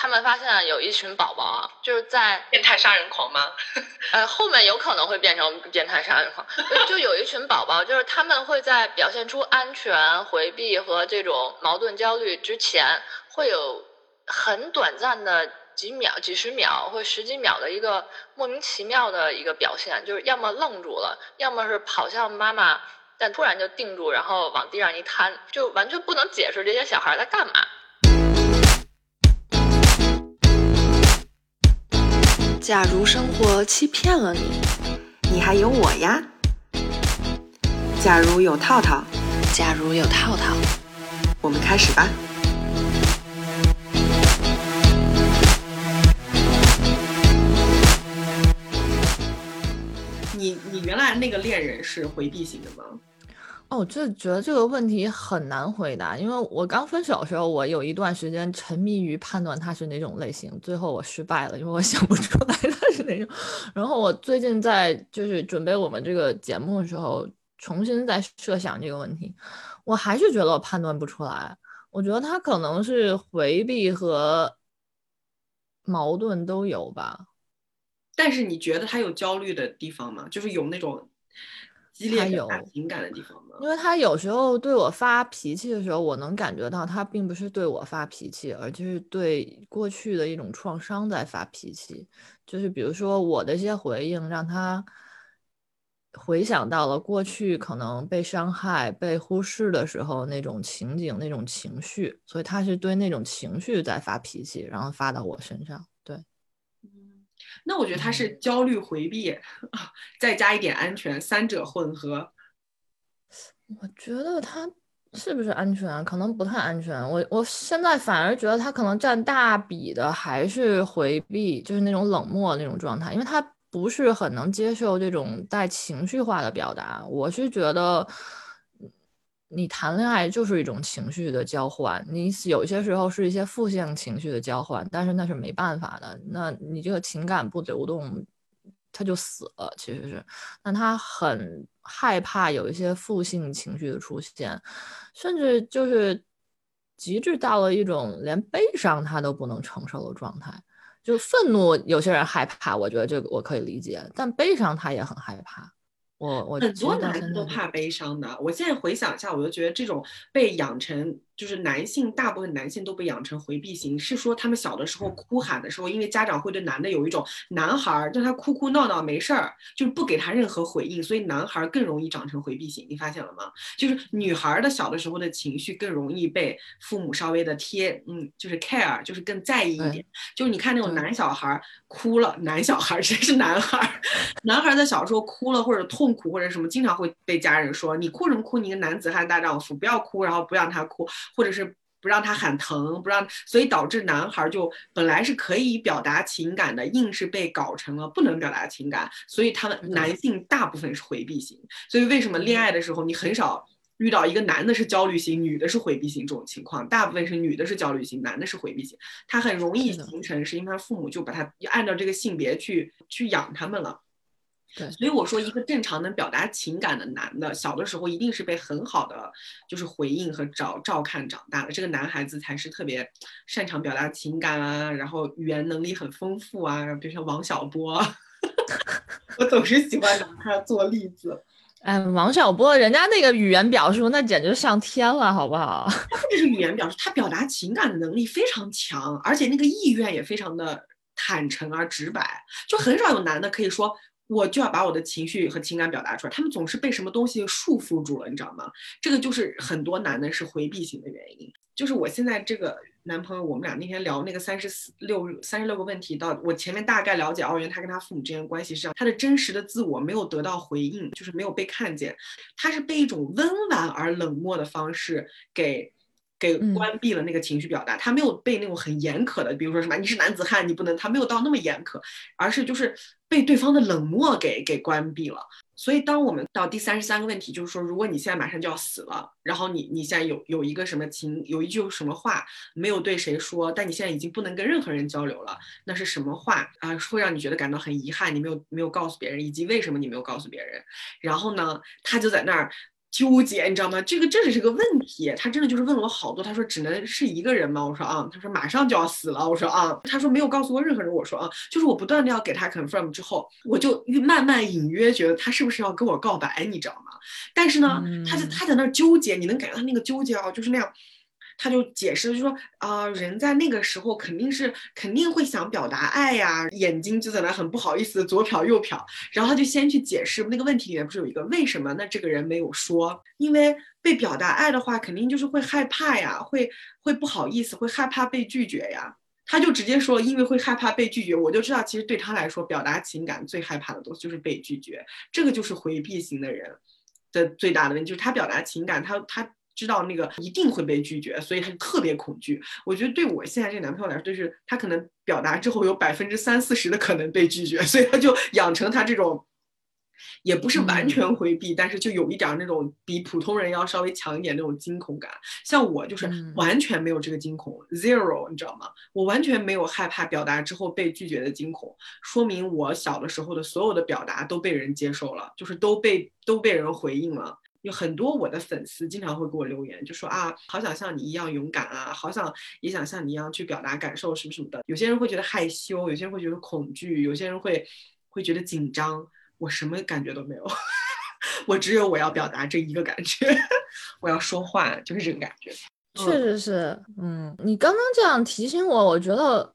他们发现有一群宝宝啊，就是在变态杀人狂吗？呃，后面有可能会变成变态杀人狂。就就有一群宝宝，就是他们会在表现出安全、回避和这种矛盾焦虑之前，会有很短暂的几秒、几十秒或十几秒的一个莫名其妙的一个表现，就是要么愣住了，要么是跑向妈妈，但突然就定住，然后往地上一瘫，就完全不能解释这些小孩在干嘛。假如生活欺骗了你，你还有我呀。假如有套套，假如有套套，我们开始吧。你你原来那个恋人是回避型的吗？哦，我就觉得这个问题很难回答，因为我刚分手的时候，我有一段时间沉迷于判断他是哪种类型，最后我失败了，因为我 想不出来他是哪种。然后我最近在就是准备我们这个节目的时候，重新在设想这个问题，我还是觉得我判断不出来。我觉得他可能是回避和矛盾都有吧。但是你觉得他有焦虑的地方吗？就是有那种。激烈有情感的地方吗？因为他有时候对我发脾气的时候，我能感觉到他并不是对我发脾气，而就是对过去的一种创伤在发脾气。就是比如说我的一些回应，让他回想到了过去可能被伤害、被忽视的时候那种情景、那种情绪，所以他是对那种情绪在发脾气，然后发到我身上。那我觉得他是焦虑回避，再加一点安全，三者混合。我觉得他是不是安全？可能不太安全。我我现在反而觉得他可能占大比的还是回避，就是那种冷漠那种状态，因为他不是很能接受这种带情绪化的表达。我是觉得。你谈恋爱就是一种情绪的交换，你有些时候是一些负性情绪的交换，但是那是没办法的。那你这个情感不流动，他就死了。其实是，那他很害怕有一些负性情绪的出现，甚至就是极致到了一种连悲伤他都不能承受的状态。就愤怒，有些人害怕，我觉得这个我可以理解，但悲伤他也很害怕。我我很多男的都怕悲伤的。我现在回想一下，我就觉得这种被养成。就是男性，大部分男性都被养成回避型，是说他们小的时候哭喊的时候，因为家长会对男的有一种男孩儿让他哭哭闹闹没事儿，就是不给他任何回应，所以男孩儿更容易长成回避型。你发现了吗？就是女孩儿的小的时候的情绪更容易被父母稍微的贴，嗯，就是 care，就是更在意一点。就是你看那种男小孩哭了，男小孩 谁是男孩儿？男孩在小时候哭了或者痛苦或者什么，经常会被家人说你哭什么哭？你一个男子汉大丈夫，不要哭，然后不让他哭。或者是不让他喊疼，不让，所以导致男孩就本来是可以表达情感的，硬是被搞成了不能表达情感，所以他们男性大部分是回避型。所以为什么恋爱的时候你很少遇到一个男的是焦虑型，女的是回避型这种情况？大部分是女的是焦虑型，男的是回避型。他很容易形成，是因为他父母就把他按照这个性别去去养他们了。对，所以我说，一个正常能表达情感的男的，小的时候一定是被很好的就是回应和照照看长大的。这个男孩子才是特别擅长表达情感啊，然后语言能力很丰富啊，比如说王小波，我总是喜欢拿他做例子。哎，王小波，人家那个语言表述那简直上天了，好不好？他不是语言表述，他表达情感的能力非常强，而且那个意愿也非常的坦诚而直白，就很少有男的可以说。我就要把我的情绪和情感表达出来，他们总是被什么东西束缚住了，你知道吗？这个就是很多男的是回避型的原因。就是我现在这个男朋友，我们俩那天聊那个三十四六三十六个问题，到我前面大概了解奥元他跟他父母之间关系是，他的真实的自我没有得到回应，就是没有被看见，他是被一种温婉而冷漠的方式给。给关闭了那个情绪表达，他没有被那种很严苛的，比如说什么你是男子汉，你不能，他没有到那么严苛，而是就是被对方的冷漠给给关闭了。所以当我们到第三十三个问题，就是说，如果你现在马上就要死了，然后你你现在有有一个什么情，有一句什么话没有对谁说，但你现在已经不能跟任何人交流了，那是什么话啊？会让你觉得感到很遗憾，你没有没有告诉别人，以及为什么你没有告诉别人？然后呢，他就在那儿。纠结，你知道吗？这个这只是个问题。他真的就是问了我好多。他说只能是一个人吗？我说啊。他说马上就要死了。我说啊。他说没有告诉过任何人。我说啊，就是我不断的要给他 confirm 之后，我就慢慢隐约觉得他是不是要跟我告白，你知道吗？但是呢，他在他在那纠结，你能感觉他那个纠结啊，就是那样。他就解释，就说啊，人在那个时候肯定是肯定会想表达爱呀，眼睛就在那很不好意思左瞟右瞟，然后他就先去解释那个问题里面不是有一个为什么？那这个人没有说，因为被表达爱的话，肯定就是会害怕呀，会会不好意思，会害怕被拒绝呀。他就直接说，因为会害怕被拒绝，我就知道其实对他来说，表达情感最害怕的东西就是被拒绝，这个就是回避型的人的最大的问题，就是他表达情感，他他。知道那个一定会被拒绝，所以他就特别恐惧。我觉得对我现在这个男朋友来说，就是他可能表达之后有百分之三四十的可能被拒绝，所以他就养成他这种，也不是完全回避，但是就有一点那种比普通人要稍微强一点那种惊恐感。像我就是完全没有这个惊恐，zero，你知道吗？我完全没有害怕表达之后被拒绝的惊恐，说明我小的时候的所有的表达都被人接受了，就是都被都被人回应了。有很多我的粉丝经常会给我留言，就说啊，好想像你一样勇敢啊，好想也想像你一样去表达感受什么什么的。有些人会觉得害羞，有些人会觉得恐惧，有些人会会觉得紧张。我什么感觉都没有，我只有我要表达这一个感觉，我要说话就是这个感觉。确实是，嗯，你刚刚这样提醒我，我觉得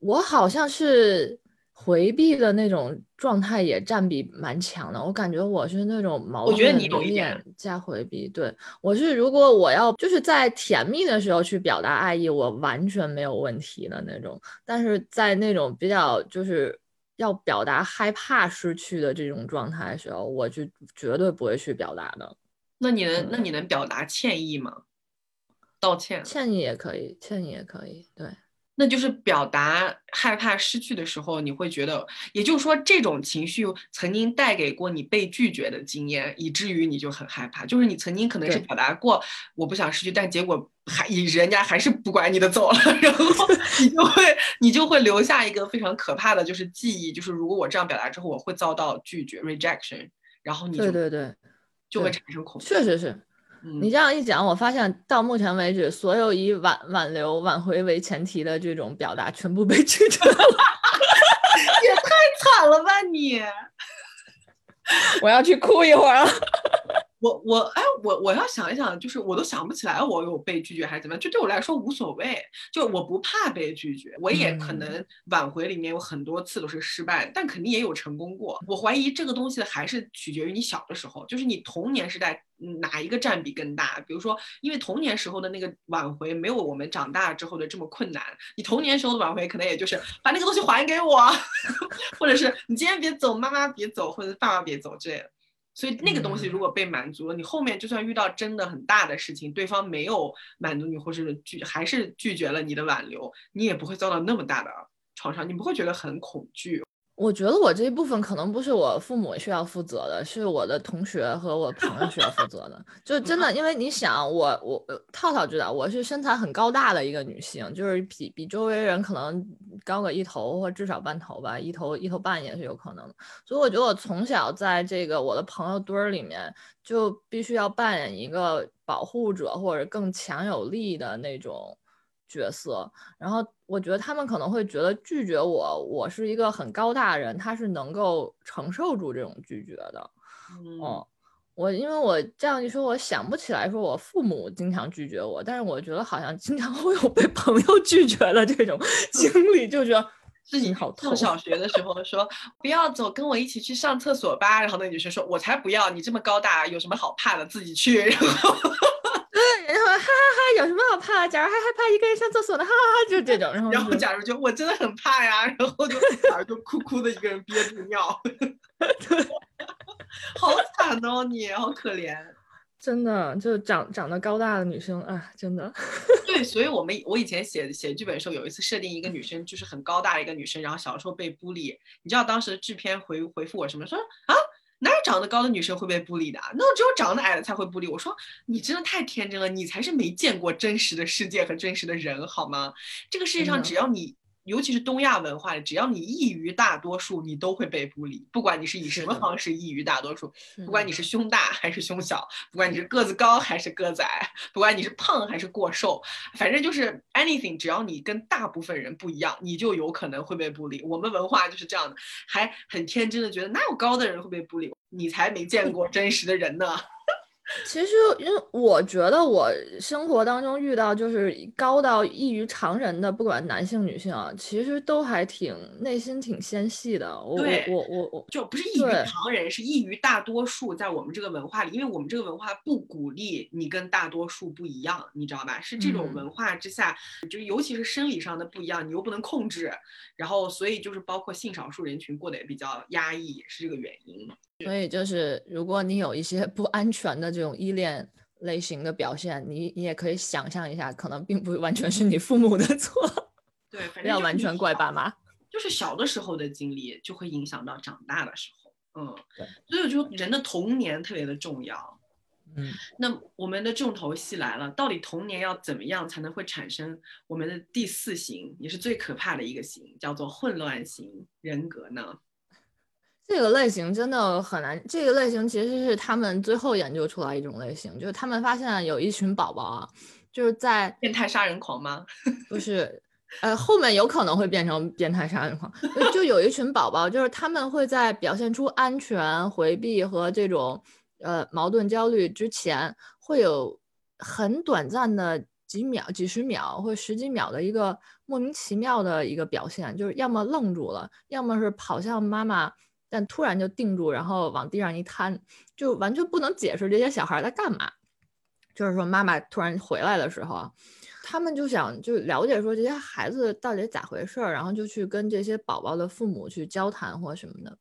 我好像是。回避的那种状态也占比蛮强的，我感觉我是那种矛盾点加回避。对我是，如果我要就是在甜蜜的时候去表达爱意，我完全没有问题的那种。但是在那种比较就是要表达害怕失去的这种状态的时候，我就绝对不会去表达的。那你能那你能表达歉意吗？道歉，歉意也可以，歉意也可以，对。那就是表达害怕失去的时候，你会觉得，也就是说，这种情绪曾经带给过你被拒绝的经验，以至于你就很害怕。就是你曾经可能是表达过我不想失去，但结果还人家还是不管你的走了，然后你就会你就会留下一个非常可怕的就是记忆，就是如果我这样表达之后，我会遭到拒绝 rejection，然后你对对对，就会产生恐惧。确实是。你这样一讲，我发现到目前为止，所有以挽挽留、挽回为前提的这种表达，全部被拒绝了，也太惨了吧你！我要去哭一会儿了。我我哎我我要想一想，就是我都想不起来我有被拒绝还是怎么样，就对我来说无所谓，就我不怕被拒绝，我也可能挽回里面有很多次都是失败，但肯定也有成功过。我怀疑这个东西还是取决于你小的时候，就是你童年时代哪一个占比更大。比如说，因为童年时候的那个挽回没有我们长大之后的这么困难，你童年时候的挽回可能也就是把那个东西还给我，或者是你今天别走，妈妈别走，或者爸爸别走之类的。所以那个东西如果被满足了，你后面就算遇到真的很大的事情，对方没有满足你，或是拒还是拒绝了你的挽留，你也不会遭到那么大的创伤，你不会觉得很恐惧。我觉得我这一部分可能不是我父母需要负责的，是我的同学和我朋友需要负责的。就真的，因为你想，我我套套知道，我是身材很高大的一个女性，就是比比周围人可能高个一头或至少半头吧，一头一头半也是有可能的。所以我觉得我从小在这个我的朋友堆儿里面，就必须要扮演一个保护者或者更强有力的那种。角色，然后我觉得他们可能会觉得拒绝我，我是一个很高大的人，他是能够承受住这种拒绝的。嗯，我因为我这样一说，我想不起来说我父母经常拒绝我，但是我觉得好像经常会有被朋友拒绝的这种 经历，就觉得自己好痛上小学的时候说不要走，跟我一起去上厕所吧。然后那女生说，我才不要，你这么高大，有什么好怕的，自己去。然后。有什么好怕的？假如还害怕一个人上厕所呢，哈哈哈，就 这种。然后，然后假如就我真的很怕呀，然后就假如就哭哭的一个人憋住尿，对，好惨哦，你好可怜，真的就长长得高大的女生啊，真的。对，所以我们我以前写写剧本的时候，有一次设定一个女生就是很高大的一个女生，然后小时候被孤立，你知道当时制片回回复我什么？说啊。哪有长得高的女生会被孤立的？那只有长得矮的才会孤立。我说你真的太天真了，你才是没见过真实的世界和真实的人，好吗？这个世界上只要你尤其是东亚文化里，只要你异于大多数，你都会被孤立，不管你是以什么方式异于大多数，不管你是胸大还是胸小，不管你是个子高还是个子矮，不管你是胖还是过瘦，反正就是 anything，只要你跟大部分人不一样，你就有可能会被孤立。我们文化就是这样的，还很天真的觉得哪有高的人会被孤立？你才没见过真实的人呢。其实，因为我觉得我生活当中遇到就是高到异于常人的，不管男性女性啊，其实都还挺内心挺纤细的。我我我我就不是异于常人，是异于大多数。在我们这个文化里，因为我们这个文化不鼓励你跟大多数不一样，你知道吧？是这种文化之下，就尤其是生理上的不一样，你又不能控制，然后所以就是包括性少数人群过得也比较压抑，也是这个原因。所以就是，如果你有一些不安全的这种依恋类型的表现，你你也可以想象一下，可能并不完全是你父母的错。对，不要完全怪爸妈。就是小的时候的经历就会影响到长大的时候。嗯，对。所以我觉得人的童年特别的重要。嗯。那我们的重头戏来了，到底童年要怎么样才能会产生我们的第四型，也是最可怕的一个型，叫做混乱型人格呢？这个类型真的很难。这个类型其实是他们最后研究出来一种类型，就是他们发现有一群宝宝啊，就是在变态杀人狂吗？不是，呃，后面有可能会变成变态杀人狂。就有一群宝宝，就是他们会在表现出安全、回避和这种呃矛盾、焦虑之前，会有很短暂的几秒、几十秒或十几秒的一个莫名其妙的一个表现，就是要么愣住了，要么是跑向妈妈。但突然就定住，然后往地上一瘫，就完全不能解释这些小孩在干嘛。就是说，妈妈突然回来的时候，他们就想就了解说这些孩子到底咋回事儿，然后就去跟这些宝宝的父母去交谈或什么的。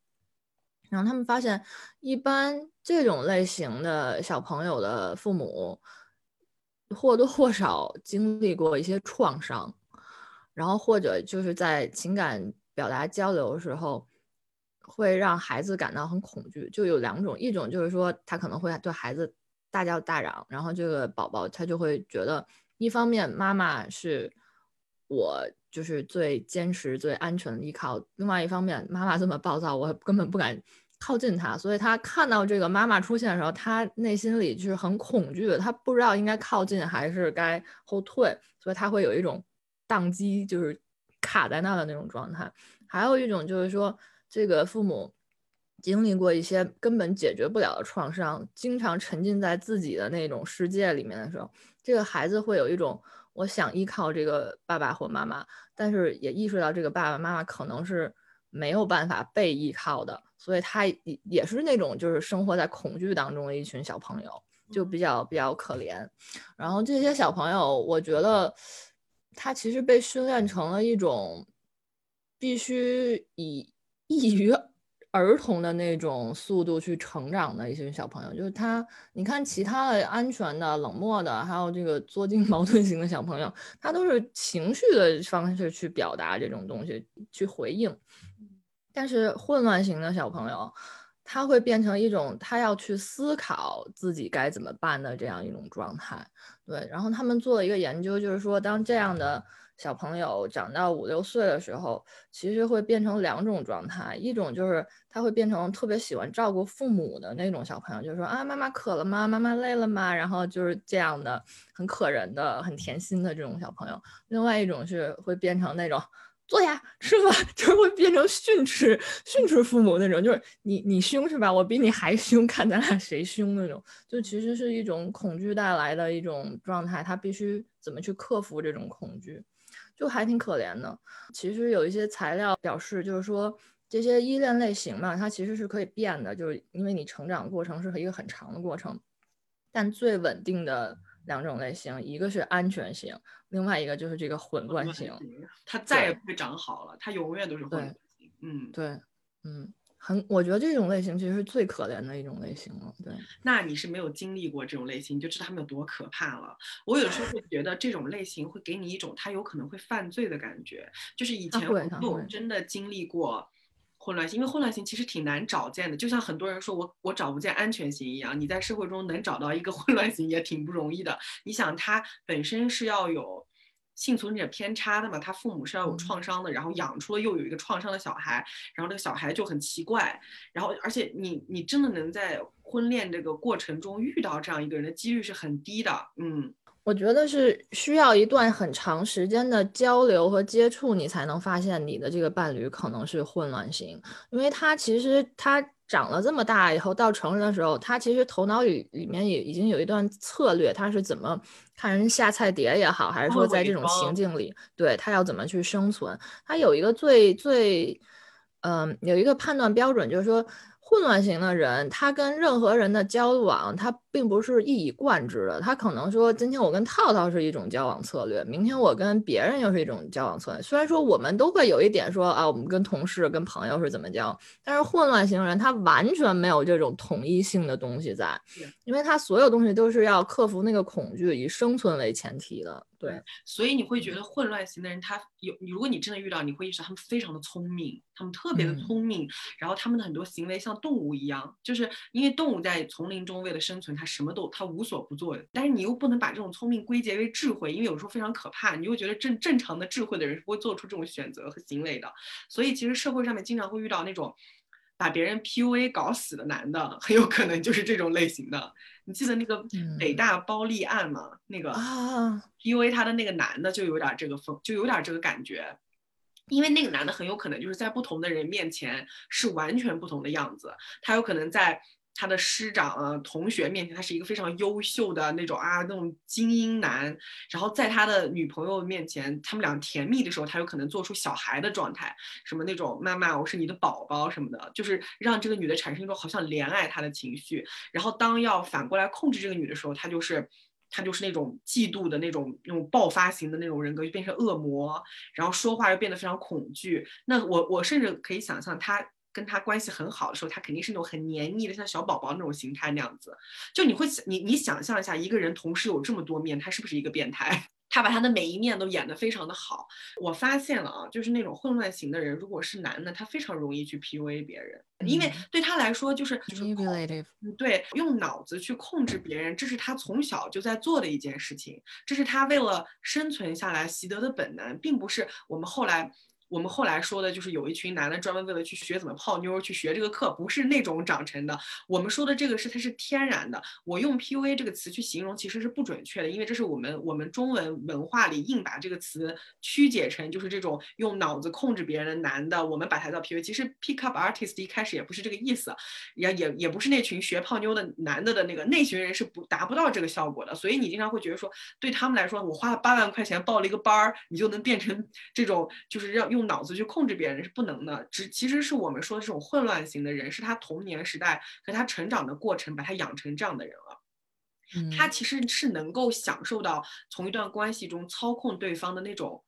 然后他们发现，一般这种类型的小朋友的父母或多或少经历过一些创伤，然后或者就是在情感表达交流的时候。会让孩子感到很恐惧，就有两种，一种就是说他可能会对孩子大叫大嚷，然后这个宝宝他就会觉得，一方面妈妈是我就是最坚实、最安全的依靠，另外一方面妈妈这么暴躁，我根本不敢靠近他，所以他看到这个妈妈出现的时候，他内心里就是很恐惧的，他不知道应该靠近还是该后退，所以他会有一种宕机，就是卡在那的那种状态。还有一种就是说。这个父母经历过一些根本解决不了的创伤，经常沉浸在自己的那种世界里面的时候，这个孩子会有一种我想依靠这个爸爸或妈妈，但是也意识到这个爸爸妈妈可能是没有办法被依靠的，所以他也也是那种就是生活在恐惧当中的一群小朋友，就比较比较可怜。然后这些小朋友，我觉得他其实被训练成了一种必须以。异于儿童的那种速度去成长的一些小朋友，就是他，你看其他的安全的、冷漠的，还有这个作精矛盾型的小朋友，他都是情绪的方式去表达这种东西，去回应。但是混乱型的小朋友，他会变成一种他要去思考自己该怎么办的这样一种状态。对，然后他们做了一个研究，就是说当这样的。小朋友长到五六岁的时候，其实会变成两种状态，一种就是他会变成特别喜欢照顾父母的那种小朋友，就是说啊，妈妈渴了吗？妈妈累了吗？然后就是这样的很可人的、很甜心的这种小朋友。另外一种是会变成那种坐下吃饭，就是会变成训斥、训斥父母那种，就是你你凶是吧？我比你还凶，看咱俩谁凶那种。就其实是一种恐惧带来的一种状态，他必须怎么去克服这种恐惧。就还挺可怜的。其实有一些材料表示，就是说这些依恋类型嘛，它其实是可以变的，就是因为你成长过程是一个很长的过程。但最稳定的两种类型，一个是安全型，另外一个就是这个混乱型。它再也不会长好了，它永远都是混乱型。嗯，对，嗯。很，我觉得这种类型其实是最可怜的一种类型了。对，那你是没有经历过这种类型，你就知道他们有多可怕了。我有时候会觉得这种类型会给你一种他有可能会犯罪的感觉。就是以前我有真的经历过混乱型，因为混乱型其实挺难找见的。就像很多人说我我找不见安全型一样，你在社会中能找到一个 混乱型也挺不容易的。你想，他本身是要有。幸存者偏差的嘛，他父母是要有嗯创伤的，然后养出了又有一个创伤的小孩，然后这个小孩就很奇怪，然后而且你你真的能在婚恋这个过程中遇到这样一个人的几率是很低的，嗯。我觉得是需要一段很长时间的交流和接触，你才能发现你的这个伴侣可能是混乱型，因为他其实他长了这么大以后，到成人的时候，他其实头脑里里面也已经有一段策略，他是怎么看人下菜碟也好，还是说在这种情境里，对他要怎么去生存，他有一个最最，嗯、有一个判断标准，就是说。混乱型的人，他跟任何人的交往，他并不是一以贯之的。他可能说，今天我跟套套是一种交往策略，明天我跟别人又是一种交往策略。虽然说我们都会有一点说啊，我们跟同事、跟朋友是怎么交，但是混乱型人他完全没有这种统一性的东西在，因为他所有东西都是要克服那个恐惧，以生存为前提的。对，所以你会觉得混乱型的人，他有，如果你真的遇到，你会意识到他们非常的聪明，他们特别的嗯聪明，然后他们的很多行为像动物一样，就是因为动物在丛林中为了生存，它什么都他无所不做，但是你又不能把这种聪明归结为智慧，因为有时候非常可怕，你又觉得正正常的智慧的人是不会做出这种选择和行为的，所以其实社会上面经常会遇到那种。把别人 PUA 搞死的男的，很有可能就是这种类型的。你记得那个北嗯大包立案吗？那个啊，PUA 他的那个男的就有点这个风，就有点这个感觉，因为那个男的很有可能就是在不同的人面前是完全不同的样子，他有可能在。他的师长啊、同学面前，他是一个非常优秀的那种啊，那种精英男。然后在他的女朋友面前，他们俩甜蜜的时候，他有可能做出小孩的状态，什么那种妈妈，我是你的宝宝什么的，就是让这个女的产生一种好像怜爱他的情绪。然后当要反过来控制这个女的时候，他就是。他就是那种嫉妒的那种、那种爆发型的那种人格，就变成恶魔，然后说话又变得非常恐惧。那我我甚至可以想象，他跟他关系很好的时候，他肯定是那种很黏腻的，像小宝宝那种形态那样子。就你会你你想象一下，一个人同时有这么多面，他是不是一个变态？他把他的每一面都演得非常的好。我发现了啊，就是那种混乱型的人，如果是男的，他非常容易去 PUA 别人，因为嗯对他来说就是就是对，用脑子去控制别人，这是他从小就在做的一件事情，这是他为了生存下来习得的本能，并不是我们后来我们后来说的，就是有一群男的专门为了去学怎么泡妞去学这个课，不是那种长成的。我们说的这个是它是天然的。我用 PUA 这个词去形容其实是不准确的，因为这是我们我们中文文化里硬把这个词曲解成就是这种用脑子控制别人的男的，我们把它叫 PUA。其实 Pick Up Artist 一开始也不是这个意思，也也也不是那群学泡妞的男的的那个那群人是不达不到这个效果的。所以你经常会觉得说，对他们来说，我花了八万块钱报了一个班儿，你就能变成这种就是让用脑子去控制别人是不能的。只其实是我们说的这种混乱型的人，是他童年时代和他成长的过程把他养成这样的人了。嗯他其实是能够享受到从一段关系中操控对方的那种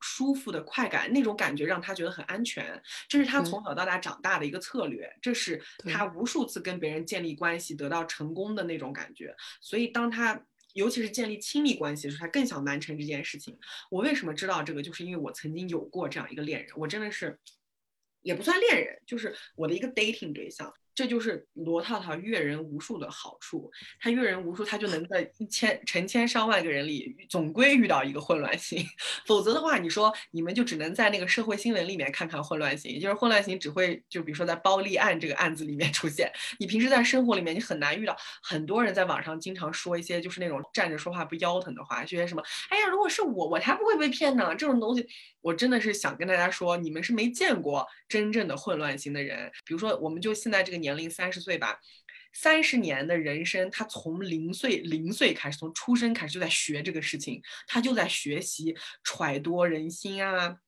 舒服的快感，那种感觉让他觉得很安全，这是他从小到大长大的一个策略，这是他无数次跟别人建立关系得到成功的那种感觉。所以当他尤其是建立亲密关系的时候，他更想完成这件事情。我为什么知道这个？就是因为我曾经有过这样一个恋人，我真的是也不算恋人，就是我的一个 dating 对象。这就是罗套套阅人无数的好处，他阅人无数，他就能在一千成千上万个人里，总归遇到一个混乱型。否则的话，你说你们就只能在那个社会新闻里面看看混乱型，也就是混乱型只会就比如说在包立案这个案子里面出现。你平时在生活里面，你很难遇到很多人在网上经常说一些就是那种站着说话不腰疼的话，就些什么，哎呀，如果是我，我才不会被骗呢。这种东西，我真的是想跟大家说，你们是没见过真正的混乱型的人。比如说，我们就现在这个年年龄三十岁吧。三十年的人生，他从零岁零岁开始，从出生开始就在学这个事情，他就在学习揣度人心啊，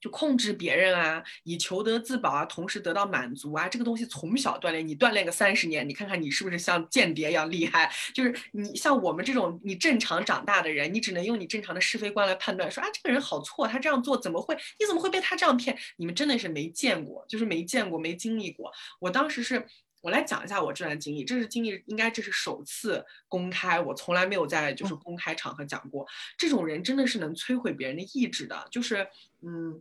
就控制别人啊，以求得自保啊，同时得到满足啊，这个东西从小锻炼，你锻炼个三十年，你看看你是不是像间谍一样厉害？就是你像我们这种你正常长大的人，你只能用你正常的是非观来判断，说啊这个人好错，他这样做怎么会？你怎么会被他这样骗？你们真的是没见过，就是没见过，没经历过。我当时是。我来讲一下我这段经历，这是经历，应该这是首次公开，我从来没有在就是公开场合讲过。这种人真的是能摧毁别人的意志的，就是嗯，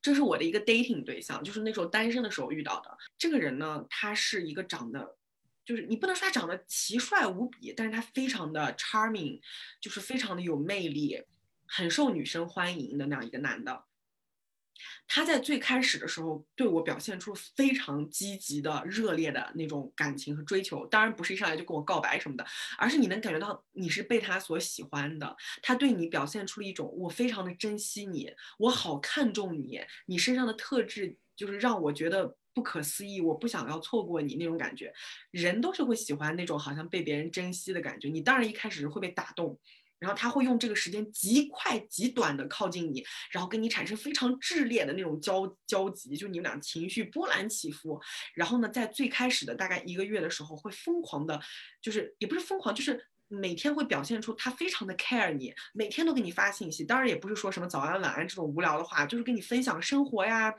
这是我的一个 dating 对象，就是那时候单身的时候遇到的。这个人呢，他是一个长得，就是你不能说他长得奇帅无比，但是他非常的 charming，就是非常的有魅力。很受女生欢迎的那样一个男的。他在最开始的时候对我表现出非常积极的、热烈的那种感情和追求，当然不是一上来就跟我告白什么的，而是你能感觉到你是被他所喜欢的。他对你表现出了一种我非常的珍惜你，我好看重你，你身上的特质就是让我觉得不可思议，我不想要错过你那种感觉。人都是会喜欢那种好像被别人珍惜的感觉，你当然一开始会被打动。然后他会用这个时间极快极短的靠近你，然后跟你产生非常炽烈的那种交交集，就你们俩情绪波澜起伏。然后呢，在最开始的大概一个月的时候，会疯狂的，就是也不是疯狂，就是每天会表现出他非常的 care 你，每天都给你发信息。当然也不是说什么早安晚安这种无聊的话，就是跟你分享生活呀。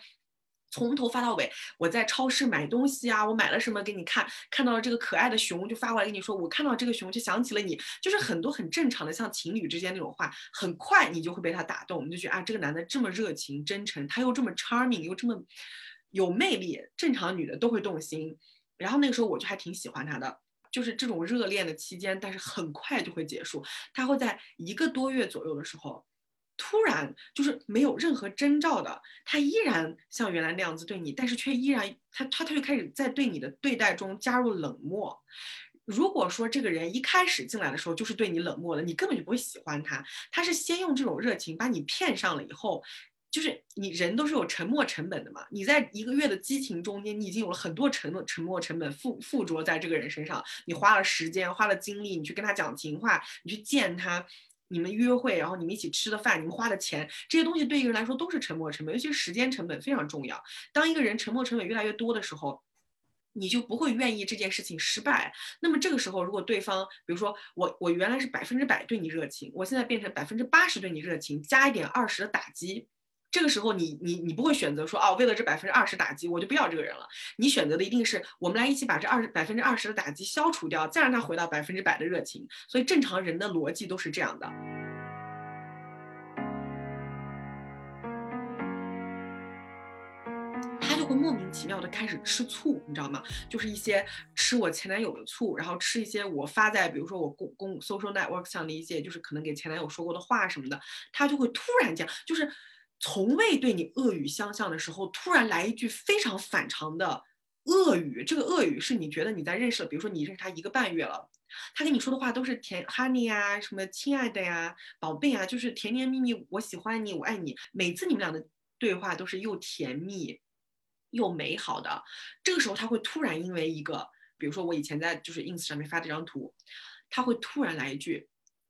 从头发到尾，我在超市买东西啊，我买了什么给你看，看到了这个可爱的熊就发过来跟你说，我看到这个熊就想起了你，就是很多很正常的像情侣之间那种话，很快你就会被他打动，你就觉得啊，这个男的这么热情真诚，他又这么 charming 又这么有魅力，正常女的都会动心。然后那个时候我就还挺喜欢他的，就是这种热恋的期间，但是很快就会结束，他会在一个多月左右的时候。突然就是没有任何征兆的，他依然像原来那样子对你，但是却依然他他他就开始在对你的对待中加入冷漠。如果说这个人一开始进来的时候就是对你冷漠的，你根本就不会喜欢他。他是先用这种热情把你骗上了以后，就是你人都是有沉默成本的嘛。你在一个月的激情中间，你已经有了很多沉沉默成本附附着在这个人身上，你花了时间，花了精力，你去跟他讲情话，你去见他。你们约会，然后你们一起吃的饭，你们花的钱，这些东西对一个人来说都是沉没成本，尤其是时间成本非常重要。当一个人沉没成本越来越多的时候，你就不会愿意这件事情失败。那么这个时候，如果对方，比如说我，我原来是百分之百对你热情，我现在变成百分之八十对你热情，加一点二十的打击。这个时候，你你你不会选择说哦，为了这百分之二十打击，我就不要这个人了。你选择的一定是我们来一起把这二十百分之二十的打击消除掉，再让他回到百分之百的热情。所以正常人的逻辑都是这样的。他就会莫名其妙的开始吃醋，你知道吗？就是一些吃我前男友的醋，然后吃一些我发在比如说我公公 social network 上的一些，就是可能给前男友说过的话什么的，他就会突然间就是。从未对你恶语相向的时候，突然来一句非常反常的恶语。这个恶语是你觉得你在认识了，比如说你认识他一个半月了，他跟你说的话都是甜 honey 呀，什么亲爱的呀，宝贝啊，就是甜甜蜜蜜，我喜欢你，我爱你。每次你们俩的对话都是又甜蜜又美好的。这个时候他会突然因为一个，比如说我以前在就是 ins 上面发这张图，他会突然来一句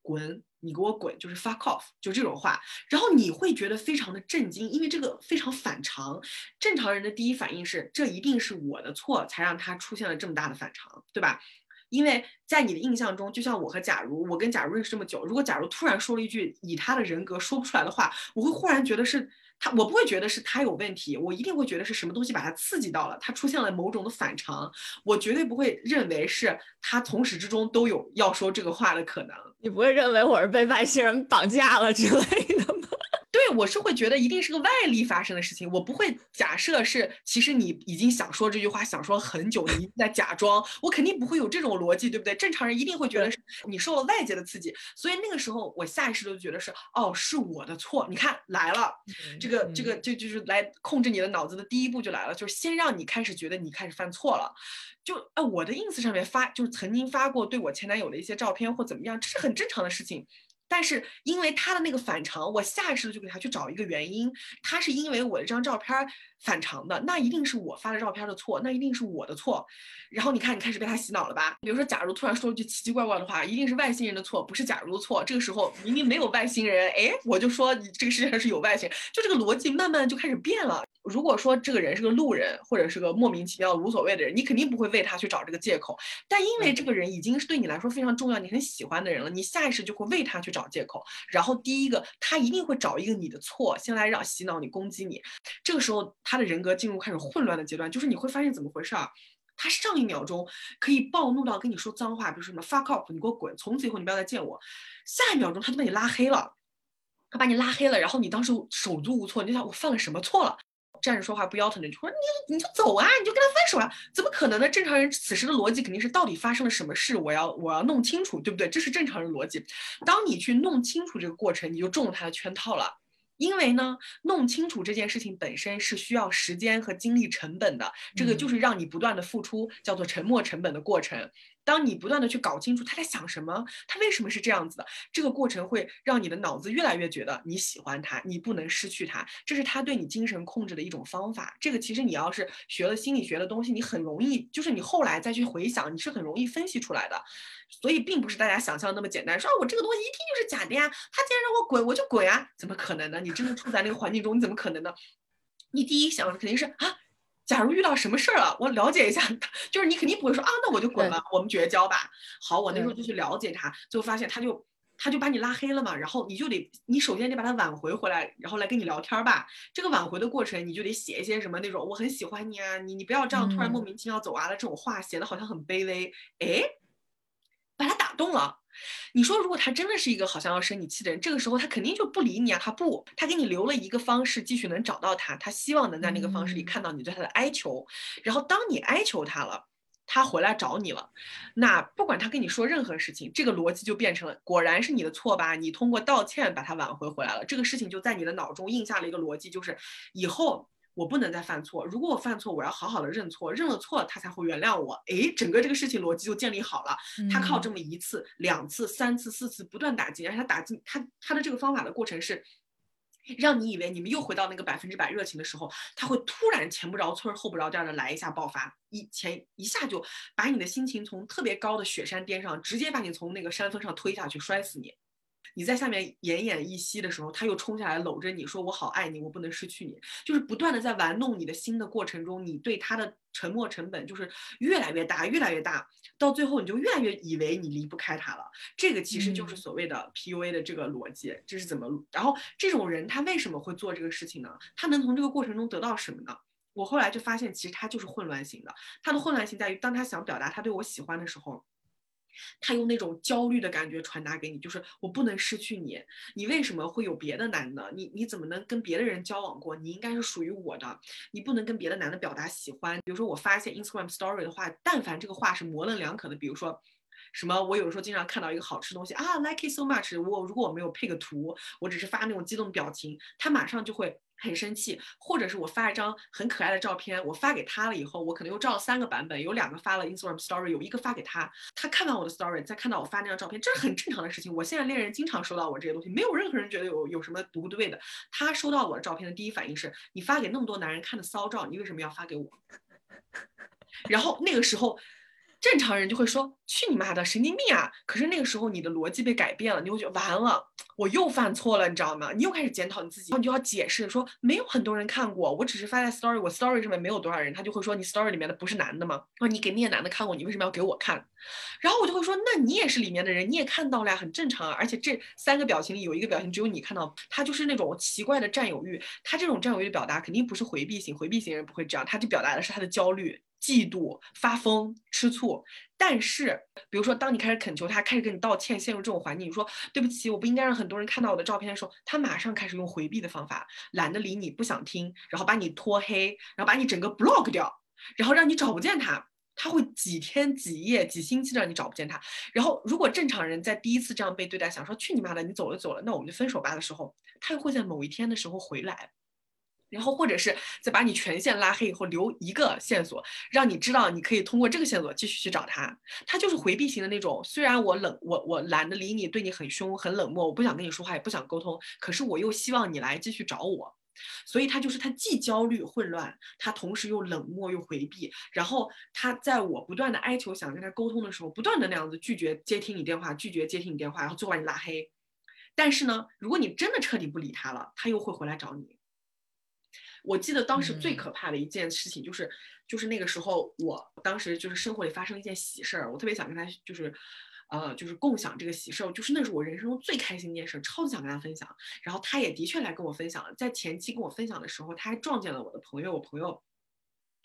滚。你给我滚，就是 fuck off，就这种话，然后你会觉得非常的震惊，因为这个非常反常。正常人的第一反应是，这一定是我的错，才让他出现了这么大的反常，对吧？因为在你的印象中，就像我和假如，我跟假如认识这么久，如果假如突然说了一句以他的人格说不出来的话，我会忽然觉得是。他我不会觉得是他有问题，我一定会觉得是什么东西把他刺激到了，他出现了某种的反常，我绝对不会认为是他从始至终都有要说这个话的可能。你不会认为我是被外星人绑架了之类的？我是会觉得一定是个外力发生的事情，我不会假设是其实你已经想说这句话，想说很久，你在假装，我肯定不会有这种逻辑，对不对？正常人一定会觉得是你受了外界的刺激，所以那个时候我下意识都觉得是哦，是我的错。你看来了，这个这个就就是来控制你的脑子的第一步就来了，就是先让你开始觉得你开始犯错了。就哎，我的 ins 上面发就是曾经发过对我前男友的一些照片或怎么样，这是很正常的事情。但是因为他的那个反常，我下意识的就给他去找一个原因。他是因为我这张照片反常的，那一定是我发的照片的错，那一定是我的错。然后你看，你开始被他洗脑了吧？比如说，假如突然说了句奇奇怪怪的话，一定是外星人的错，不是假如的错。这个时候明明没有外星人，哎，我就说你这个世界上是有外星人，就这个逻辑慢慢就开始变了。如果说这个人是个路人，或者是个莫名其妙无所谓的人，你肯定不会为他去找这个借口。但因为这个人已经是对你来说非常重要、你很喜欢的人了，你下意识就会为他去找借口。然后第一个，他一定会找一个你的错，先来让洗脑你、攻击你。这个时候，他的人格进入开始混乱的阶段，就是你会发现怎么回事儿？他上一秒钟可以暴怒到跟你说脏话，比如说什么 fuck off，你给我滚，从此以后你不要再见我。下一秒钟他就把你拉黑了，他把你拉黑了，然后你当时手足无措，你想我犯了什么错了？站着说话不腰疼的，就说你你就走啊，你就跟他分手啊，怎么可能呢？正常人此时的逻辑肯定是到底发生了什么事，我要我要弄清楚，对不对？这是正常人逻辑。当你去弄清楚这个过程，你就中了他的圈套了。因为呢，弄清楚这件事情本身是需要时间和精力成本的，这个就是让你不断的付出，叫做沉没成本的过程。当你不断的去搞清楚他在想什么，他为什么是这样子的，这个过程会让你的脑子越来越觉得你喜欢他，你不能失去他，这是他对你精神控制的一种方法。这个其实你要是学了心理学的东西，你很容易，就是你后来再去回想，你是很容易分析出来的。所以并不是大家想象那么简单，说啊我这个东西一听就是假的呀，他既然让我滚，我就滚啊，怎么可能呢？你真的处在那个环境中，你怎么可能呢？你第一想的肯定是啊。假如遇到什么事儿了，我了解一下，就是你肯定不会说啊，那我就滚了，我们绝交吧。好，我那时候就去了解他，最后发现他就他就把你拉黑了嘛，然后你就得你首先得把他挽回回来，然后来跟你聊天吧。这个挽回的过程，你就得写一些什么那种我很喜欢你啊，你你不要这样突然莫名其妙走啊的这种话，写的好像很卑微，哎，把他打动了。你说，如果他真的是一个好像要生你气的人，这个时候他肯定就不理你啊！他不，他给你留了一个方式，继续能找到他。他希望能在那个方式里看到你对他的哀求。然后当你哀求他了，他回来找你了，那不管他跟你说任何事情，这个逻辑就变成了：果然是你的错吧？你通过道歉把他挽回回来了。这个事情就在你的脑中印下了一个逻辑，就是以后。我不能再犯错。如果我犯错，我要好好的认错，认了错他才会原谅我。诶，整个这个事情逻辑就建立好了。他靠这么一次、两次、三次、四次不断打击，而且他打击他他的这个方法的过程是，让你以为你们又回到那个百分之百热情的时候，他会突然前不着村后不着店的来一下爆发，一前一下就把你的心情从特别高的雪山巅上直接把你从那个山峰上推下去，摔死你。你在下面奄奄一息的时候，他又冲下来搂着你说：“我好爱你，我不能失去你。”就是不断的在玩弄你的心的过程中，你对他的沉默成本就是越来越大，越来越大，到最后你就越来越以为你离不开他了。这个其实就是所谓的 PUA 的这个逻辑，这是怎么？然后这种人他为什么会做这个事情呢？他能从这个过程中得到什么呢？我后来就发现，其实他就是混乱型的。他的混乱性在于，当他想表达他对我喜欢的时候。他用那种焦虑的感觉传达给你，就是我不能失去你，你为什么会有别的男的？你你怎么能跟别的人交往过？你应该是属于我的，你不能跟别的男的表达喜欢。比如说我发现 Instagram Story 的话，但凡这个话是模棱两可的，比如说什么，我有时候经常看到一个好吃的东西啊，like it so much，我如果我没有配个图，我只是发那种激动表情，他马上就会。很生气，或者是我发一张很可爱的照片，我发给他了以后，我可能又照了三个版本，有两个发了 Instagram Story，有一个发给他，他看到我的 Story，再看到我发那张照片，这是很正常的事情。我现在恋人经常收到我这些东西，没有任何人觉得有有什么不对的。他收到我的照片的第一反应是：你发给那么多男人看的骚照，你为什么要发给我？然后那个时候。正常人就会说去你妈的神经病啊！可是那个时候你的逻辑被改变了，你会觉得完了，我又犯错了，你知道吗？你又开始检讨你自己，然后你就要解释说没有很多人看过，我只是发在 story，我 story 上面没有多少人，他就会说你 story 里面的不是男的吗？说你给那些男的看过，你为什么要给我看？然后我就会说那你也是里面的人，你也看到了呀，很正常啊。而且这三个表情里有一个表情只有你看到，他就是那种奇怪的占有欲，他这种占有欲的表达肯定不是回避型，回避型人不会这样，他就表达的是他的焦虑。嫉妒、发疯、吃醋，但是，比如说，当你开始恳求他，开始跟你道歉，陷入这种环境，你说对不起，我不应该让很多人看到我的照片的时候，他马上开始用回避的方法，懒得理你，不想听，然后把你拖黑，然后把你整个 block 掉，然后让你找不见他，他会几天几夜几星期让你找不见他。然后，如果正常人在第一次这样被对待，想说去你妈的，你走了走了，那我们就分手吧的时候，他又会在某一天的时候回来。然后，或者是在把你全线拉黑以后，留一个线索，让你知道你可以通过这个线索继续去找他。他就是回避型的那种，虽然我冷，我我懒得理你，对你很凶很冷漠，我不想跟你说话，也不想沟通，可是我又希望你来继续找我。所以他就是他既焦虑混乱，他同时又冷漠又回避。然后他在我不断的哀求想跟他沟通的时候，不断的那样子拒绝接听你电话，拒绝接听你电话，然后最后把你拉黑。但是呢，如果你真的彻底不理他了，他又会回来找你。我记得当时最可怕的一件事情就是，就是那个时候，我当时就是生活里发生一件喜事儿，我特别想跟他就是，呃，就是共享这个喜事儿，就是那是我人生中最开心的一件事，超级想跟他分享。然后他也的确来跟我分享，在前期跟我分享的时候，他还撞见了我的朋友，我朋友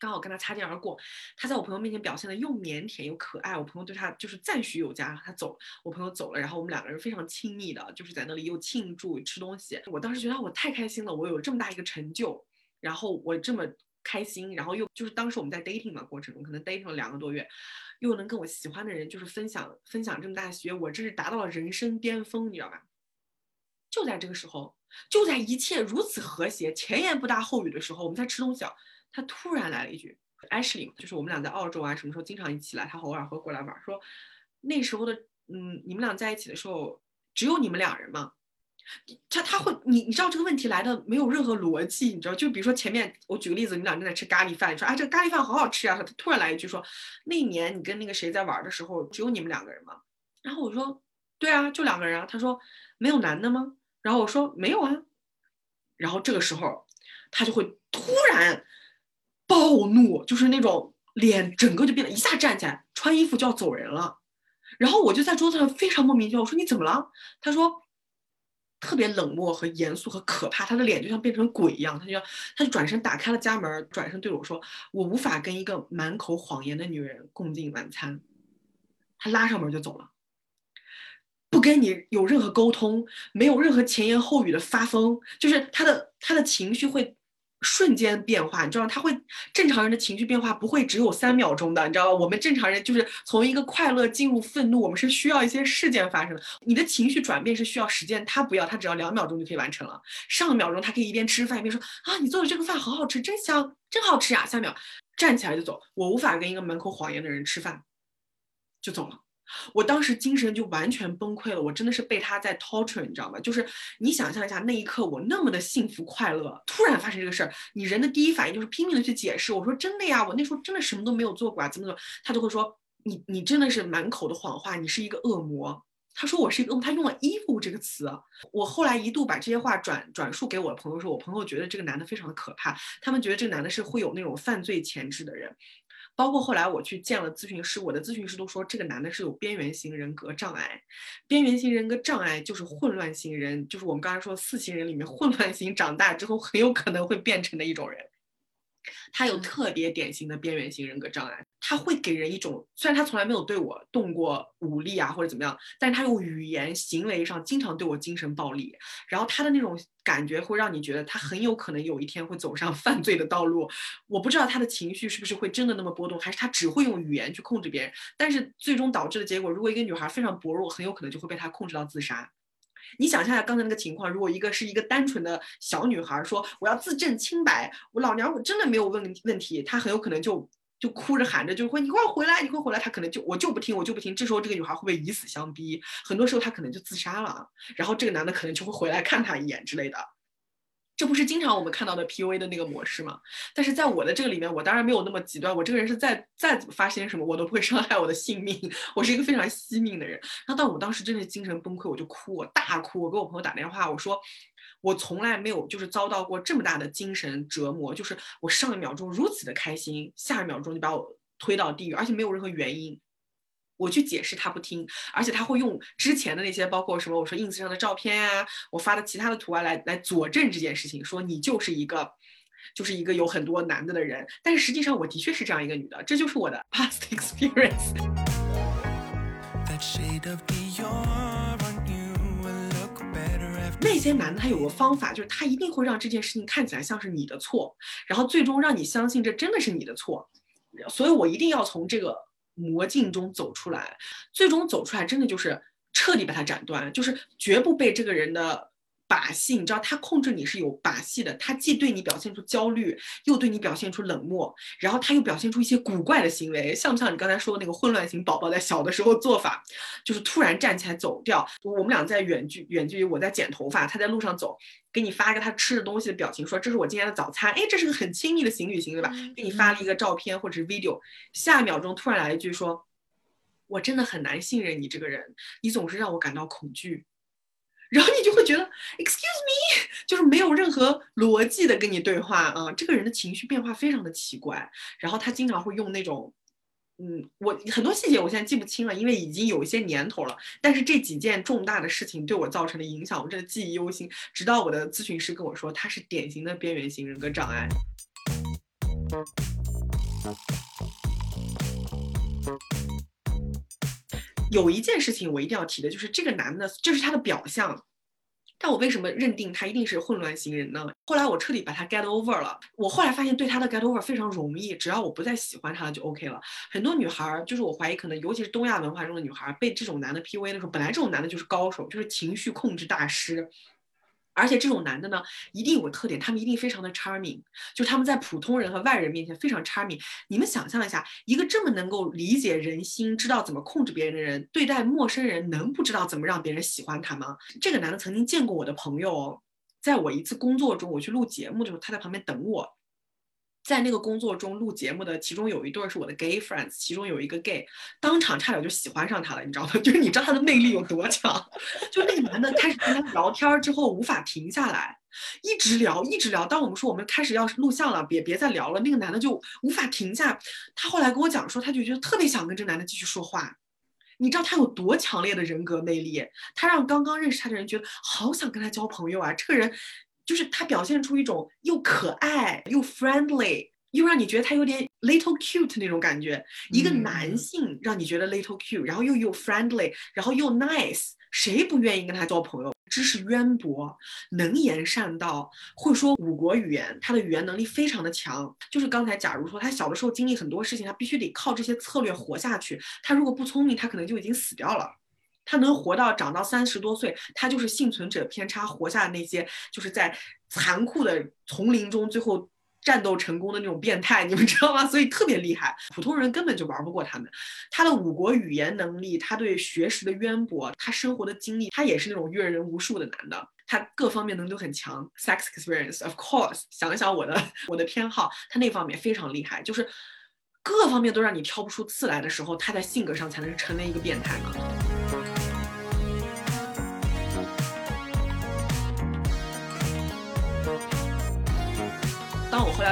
刚好跟他擦肩而过，他在我朋友面前表现的又腼腆又可爱，我朋友对他就是赞许有加，他走，我朋友走了，然后我们两个人非常亲密的，就是在那里又庆祝吃东西，我当时觉得我太开心了，我有这么大一个成就。然后我这么开心，然后又就是当时我们在 dating 嘛过程中，可能 dating 了两个多月，又能跟我喜欢的人就是分享分享这么大的喜悦，我这是达到了人生巅峰，你知道吧？就在这个时候，就在一切如此和谐、前言不搭后语的时候，我们在吃东西，他突然来了一句，Ashley，就是我们俩在澳洲啊，什么时候经常一起来，他偶尔会过来玩，说那时候的，嗯，你们俩在一起的时候，只有你们两人吗？他他会，你你知道这个问题来的没有任何逻辑，你知道，就比如说前面我举个例子，你俩正在吃咖喱饭，你说啊这个咖喱饭好好吃啊，他突然来一句说，那年你跟那个谁在玩的时候，只有你们两个人吗？然后我说，对啊，就两个人啊。他说没有男的吗？然后我说没有啊。然后这个时候他就会突然暴怒，就是那种脸整个就变得一下站起来，穿衣服就要走人了。然后我就在桌子上非常莫名其妙，我说你怎么了？他说。特别冷漠和严肃和可怕，他的脸就像变成鬼一样，他就他就转身打开了家门，转身对我说：“我无法跟一个满口谎言的女人共进晚餐。”他拉上门就走了，不跟你有任何沟通，没有任何前言后语的发疯，就是他的他的情绪会。瞬间变化，你知道他会正常人的情绪变化不会只有三秒钟的，你知道吗？我们正常人就是从一个快乐进入愤怒，我们是需要一些事件发生的。你的情绪转变是需要时间，他不要，他只要两秒钟就可以完成了。上秒钟他可以一边吃饭一边说啊，你做的这个饭好好吃，真香，真好吃啊。下秒站起来就走，我无法跟一个满口谎言的人吃饭，就走了。我当时精神就完全崩溃了，我真的是被他在 torture，你知道吗？就是你想象一下，那一刻我那么的幸福快乐，突然发生这个事儿，你人的第一反应就是拼命的去解释。我说真的呀，我那时候真的什么都没有做过啊，怎么怎么？他就会说你你真的是满口的谎话，你是一个恶魔。他说我是一个恶魔，他用了 evil 这个词。我后来一度把这些话转转述给我的朋友说，我朋友觉得这个男的非常的可怕，他们觉得这个男的是会有那种犯罪潜质的人。包括后来我去见了咨询师，我的咨询师都说这个男的是有边缘型人格障碍。边缘型人格障碍就是混乱型人，就是我们刚才说四型人里面混乱型长大之后很有可能会变成的一种人。他有特别典型的边缘型人格障碍。他会给人一种，虽然他从来没有对我动过武力啊或者怎么样，但是他用语言行为上经常对我精神暴力，然后他的那种感觉会让你觉得他很有可能有一天会走上 犯罪的道路。我不知道他的情绪是不是会真的那么波动，还是他只会用语言去控制别人，但是最终导致的结果，如果一个女孩非常薄弱，很有可能就会被他控制到自杀。你想象一下刚才那个情况，如果一个是一个单纯的小女孩说我要自证清白，我老娘我真的没有问问题，她很有可能就。就哭着喊着，就会你快回来，你快回来。他可能就我就不听，我就不听。这时候这个女孩会被以死相逼？很多时候她可能就自杀了，然后这个男的可能就会回来看她一眼之类的。这不是经常我们看到的 PUA 的那个模式吗？但是在我的这个里面，我当然没有那么极端。我这个人是再再怎么发生什么，我都不会伤害我的性命。我是一个非常惜命的人。然后，但我当时真的精神崩溃，我就哭，我大哭。我给我朋友打电话，我说。我从来没有就是遭到过这么大的精神折磨，就是我上一秒钟如此的开心，下一秒钟就把我推到地狱，而且没有任何原因。我去解释他不听，而且他会用之前的那些，包括什么我说 ins 上的照片啊，我发的其他的图啊来来佐证这件事情，说你就是一个就是一个有很多男的的人。但是实际上我的确是这样一个女的，这就是我的 past experience。那些男的他有个方法，就是他一定会让这件事情看起来像是你的错，然后最终让你相信这真的是你的错，所以我一定要从这个魔镜中走出来，最终走出来真的就是彻底把它斩断，就是绝不被这个人的。把戏，你知道他控制你是有把戏的，他既对你表现出焦虑，又对你表现出冷漠，然后他又表现出一些古怪的行为，像不像你刚才说的那个混乱型宝宝在小的时候做法，就是突然站起来走掉。我们俩在远距远距离，我在剪头发，他在路上走，给你发一个他吃的东西的表情，说这是我今天的早餐，哎，这是个很亲密的情侣行，为吧？给你发了一个照片或者是 video，下一秒钟突然来一句说，我真的很难信任你这个人，你总是让我感到恐惧。然后你就会觉得，excuse me，就是没有任何逻辑的跟你对话啊，这个人的情绪变化非常的奇怪。然后他经常会用那种，嗯，我很多细节我现在记不清了，因为已经有一些年头了。但是这几件重大的事情对我造成的影响，我真的记忆犹新。直到我的咨询师跟我说，他是典型的边缘型人格障碍。有一件事情我一定要提的，就是这个男的，就是他的表象，但我为什么认定他一定是混乱型人呢？后来我彻底把他 get over 了。我后来发现对他的 get over 非常容易，只要我不再喜欢他了就 OK 了。很多女孩儿，就是我怀疑，可能尤其是东亚文化中的女孩儿，被这种男的 PUA 的时候，本来这种男的就是高手，就是情绪控制大师。而且这种男的呢，一定有个特点，他们一定非常的 charming，就他们在普通人和外人面前非常 charming。你们想象一下，一个这么能够理解人心、知道怎么控制别人的人，对待陌生人能不知道怎么让别人喜欢他吗？这个男的曾经见过我的朋友，在我一次工作中，我去录节目的时候，他在旁边等我。在那个工作中录节目的，其中有一对是我的 gay friends，其中有一个 gay，当场差点就喜欢上他了，你知道吗？就是你知道他的魅力有多强？就那个男的开始跟他聊天之后无法停下来，一直聊一直聊。当我们说我们开始要录像了，别别再聊了，那个男的就无法停下。他后来跟我讲说，他就觉得特别想跟这男的继续说话。你知道他有多强烈的人格魅力？他让刚刚认识他的人觉得好想跟他交朋友啊！这个人。就是他表现出一种又可爱又 friendly，又让你觉得他有点 little cute 那种感觉。一个男性让你觉得 little cute，然后又又 friendly，然后又 nice，谁不愿意跟他交朋友？知识渊博，能言善道，会说五国语言，他的语言能力非常的强。就是刚才，假如说他小的时候经历很多事情，他必须得靠这些策略活下去。他如果不聪明，他可能就已经死掉了。他能活到长到三十多岁，他就是幸存者偏差活下的那些，就是在残酷的丛林中最后战斗成功的那种变态，你们知道吗？所以特别厉害，普通人根本就玩不过他们。他的五国语言能力，他对学识的渊博，他生活的经历，他也是那种阅人无数的男的。他各方面能力都很强，sex experience，of course。想想我的我的偏好，他那方面非常厉害，就是各方面都让你挑不出刺来的时候，他在性格上才能成为一个变态嘛。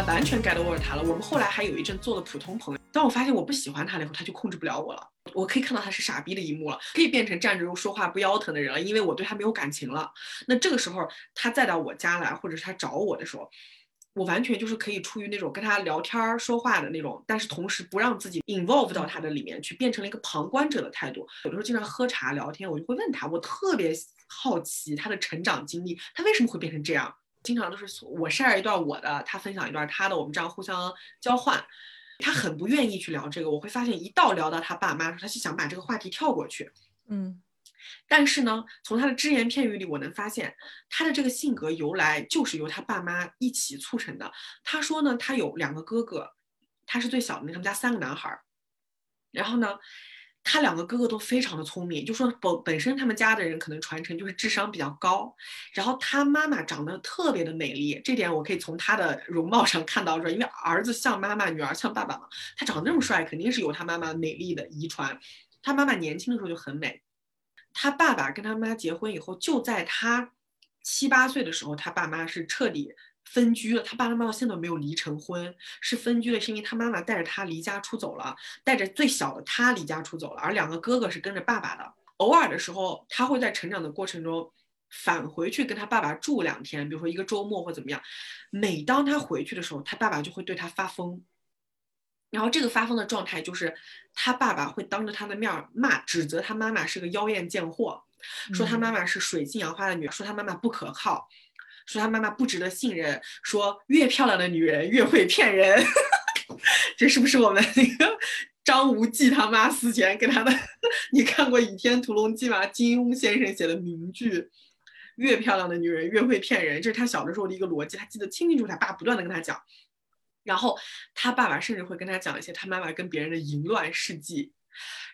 完全 get over 他了，我们后来还有一阵做了普通朋友。当我发现我不喜欢他了以后，他就控制不了我了。我可以看到他是傻逼的一幕了，可以变成站着又说话不腰疼的人了，因为我对他没有感情了。那这个时候他再到我家来，或者是他找我的时候，我完全就是可以出于那种跟他聊天说话的那种，但是同时不让自己 involve 到他的里面去，变成了一个旁观者的态度。有的时候经常喝茶聊天，我就会问他，我特别好奇他的成长经历，他为什么会变成这样。经常都是我 share 一段我的，他分享一段他的，我们这样互相交换。他很不愿意去聊这个，我会发现一到聊到他爸妈，他就想把这个话题跳过去。嗯，但是呢，从他的只言片语里，我能发现他的这个性格由来就是由他爸妈一起促成的。他说呢，他有两个哥哥，他是最小的，那他们家三个男孩儿，然后呢。他两个哥哥都非常的聪明，就说本本身他们家的人可能传承就是智商比较高，然后他妈妈长得特别的美丽，这点我可以从他的 容貌上看到，说因为儿子像妈妈，女儿像爸爸嘛，他长得那么帅，肯定是有他妈妈美丽的遗传。他妈妈年轻的时候就很美，他爸爸跟他妈结婚以后，就在他七八岁的时候，他爸妈是彻底。分居了，他爸爸妈妈现在没有离成婚，是分居了，是因为他妈妈带着他离家出走了，带着最小的他离家出走了，而两个哥哥是跟着爸爸的。偶尔的时候，他会在成长的过程中返回去跟他爸爸住两天，比如说一个周末或怎么样。每当他回去的时候，他爸爸就会对他发疯，然后这个发疯的状态就是他爸爸会当着他的面骂、指责他妈妈是个妖艳贱货，说他妈妈是水性杨花的女儿，说他妈妈不可靠。说他妈妈不值得信任，说越漂亮的女人越会骗人，这是不是我们那个张无忌他妈死前给他的？你看过《倚天屠龙记》吗？金庸先生写的名句，越漂亮的女人越会骗人，这是他小的时候的一个逻辑，他记得清清楚楚。他爸不断的跟他讲，然后他爸爸甚至会跟他讲一些他妈妈跟别人的淫乱事迹，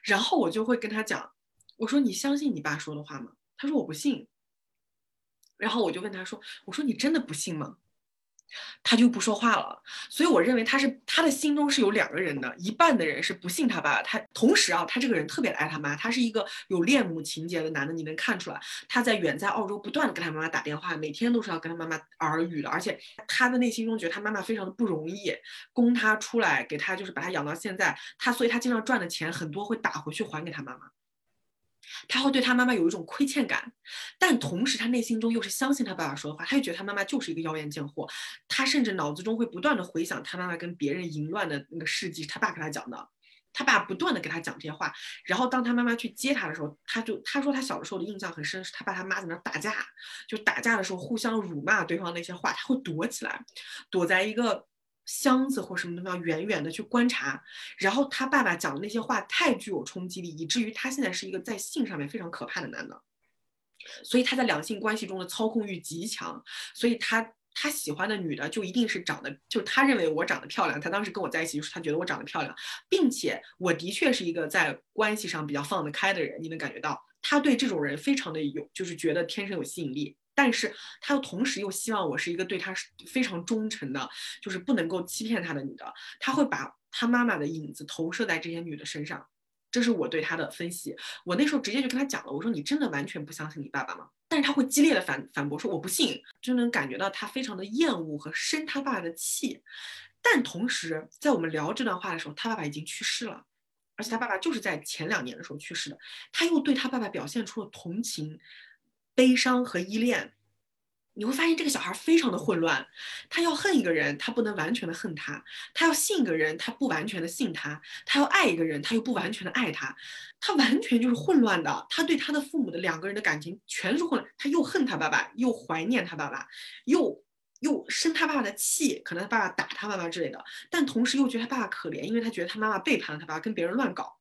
然后我就会跟他讲，我说你相信你爸说的话吗？他说我不信。然后我就问他说：“我说你真的不信吗？”他就不说话了。所以我认为他是他的心中是有两个人的，一半的人是不信他爸爸，他同时啊，他这个人特别爱他妈，他是一个有恋母情节的男的，你能看出来。他在远在澳洲不断的跟他妈妈打电话，每天都是要跟他妈妈耳语的，而且他的内心中觉得他妈妈非常的不容易，供他出来给他就是把他养到现在，他所以他经常赚的钱很多会打回去还给他妈妈。他会对他妈妈有一种亏欠感，但同时他内心中又是相信他爸爸说的话，他又觉得他妈妈就是一个妖艳贱货，他甚至脑子中会不断的回想他妈妈跟别人淫乱的那个事迹，他爸给他讲的，他爸不断的给他讲这些话，然后当他妈妈去接他的时候，他就他说他小的时候的印象很深，是他爸他妈在那打架，就打架的时候互相辱骂对方那些话，他会躲起来，躲在一个箱子或什么地方远远的去观察，然后他爸爸讲的那些话太具有冲击力，以至于他现在是一个在性上面非常可怕的男的，所以他在两性关系中的操控欲极强，所以他。他喜欢的女的就一定是长得，就他认为我长得漂亮。他当时跟我在一起，就是他觉得我长得漂亮，并且我的确是一个在关系上比较放得开的人。你能感觉到他对这种人非常的有，就是觉得天生有吸引力。但是他又同时又希望我是一个对他非常忠诚的，就是不能够欺骗他的女的。他会把他妈妈的影子投射在这些女的身上。这是我对他的分析。我那时候直接就跟他讲了，我说你真的完全不相信你爸爸吗？但是他会激烈的反反驳说我不信，就能感觉到他非常的厌恶和生他爸爸的气。但同时在我们聊这段话的时候，他爸爸已经去世了，而且他爸爸就是在前两年的时候去世的。他又对他爸爸表现出了同情、悲伤和依恋。你会发现这个小孩非常的混乱，他要恨一个人，他不能完全的恨他；他要信一个人，他不完全的信他；他要爱一个人，他又不完全的爱他。他完全就是混乱的。他对他的父母的两个人的感情全是混乱。他又恨他爸爸，又怀念他爸爸，又又生他爸爸的气，可能他爸爸打他妈妈之类的。但同时又觉得他爸爸可怜，因为他觉得他妈妈背叛了他爸爸，跟别人乱搞。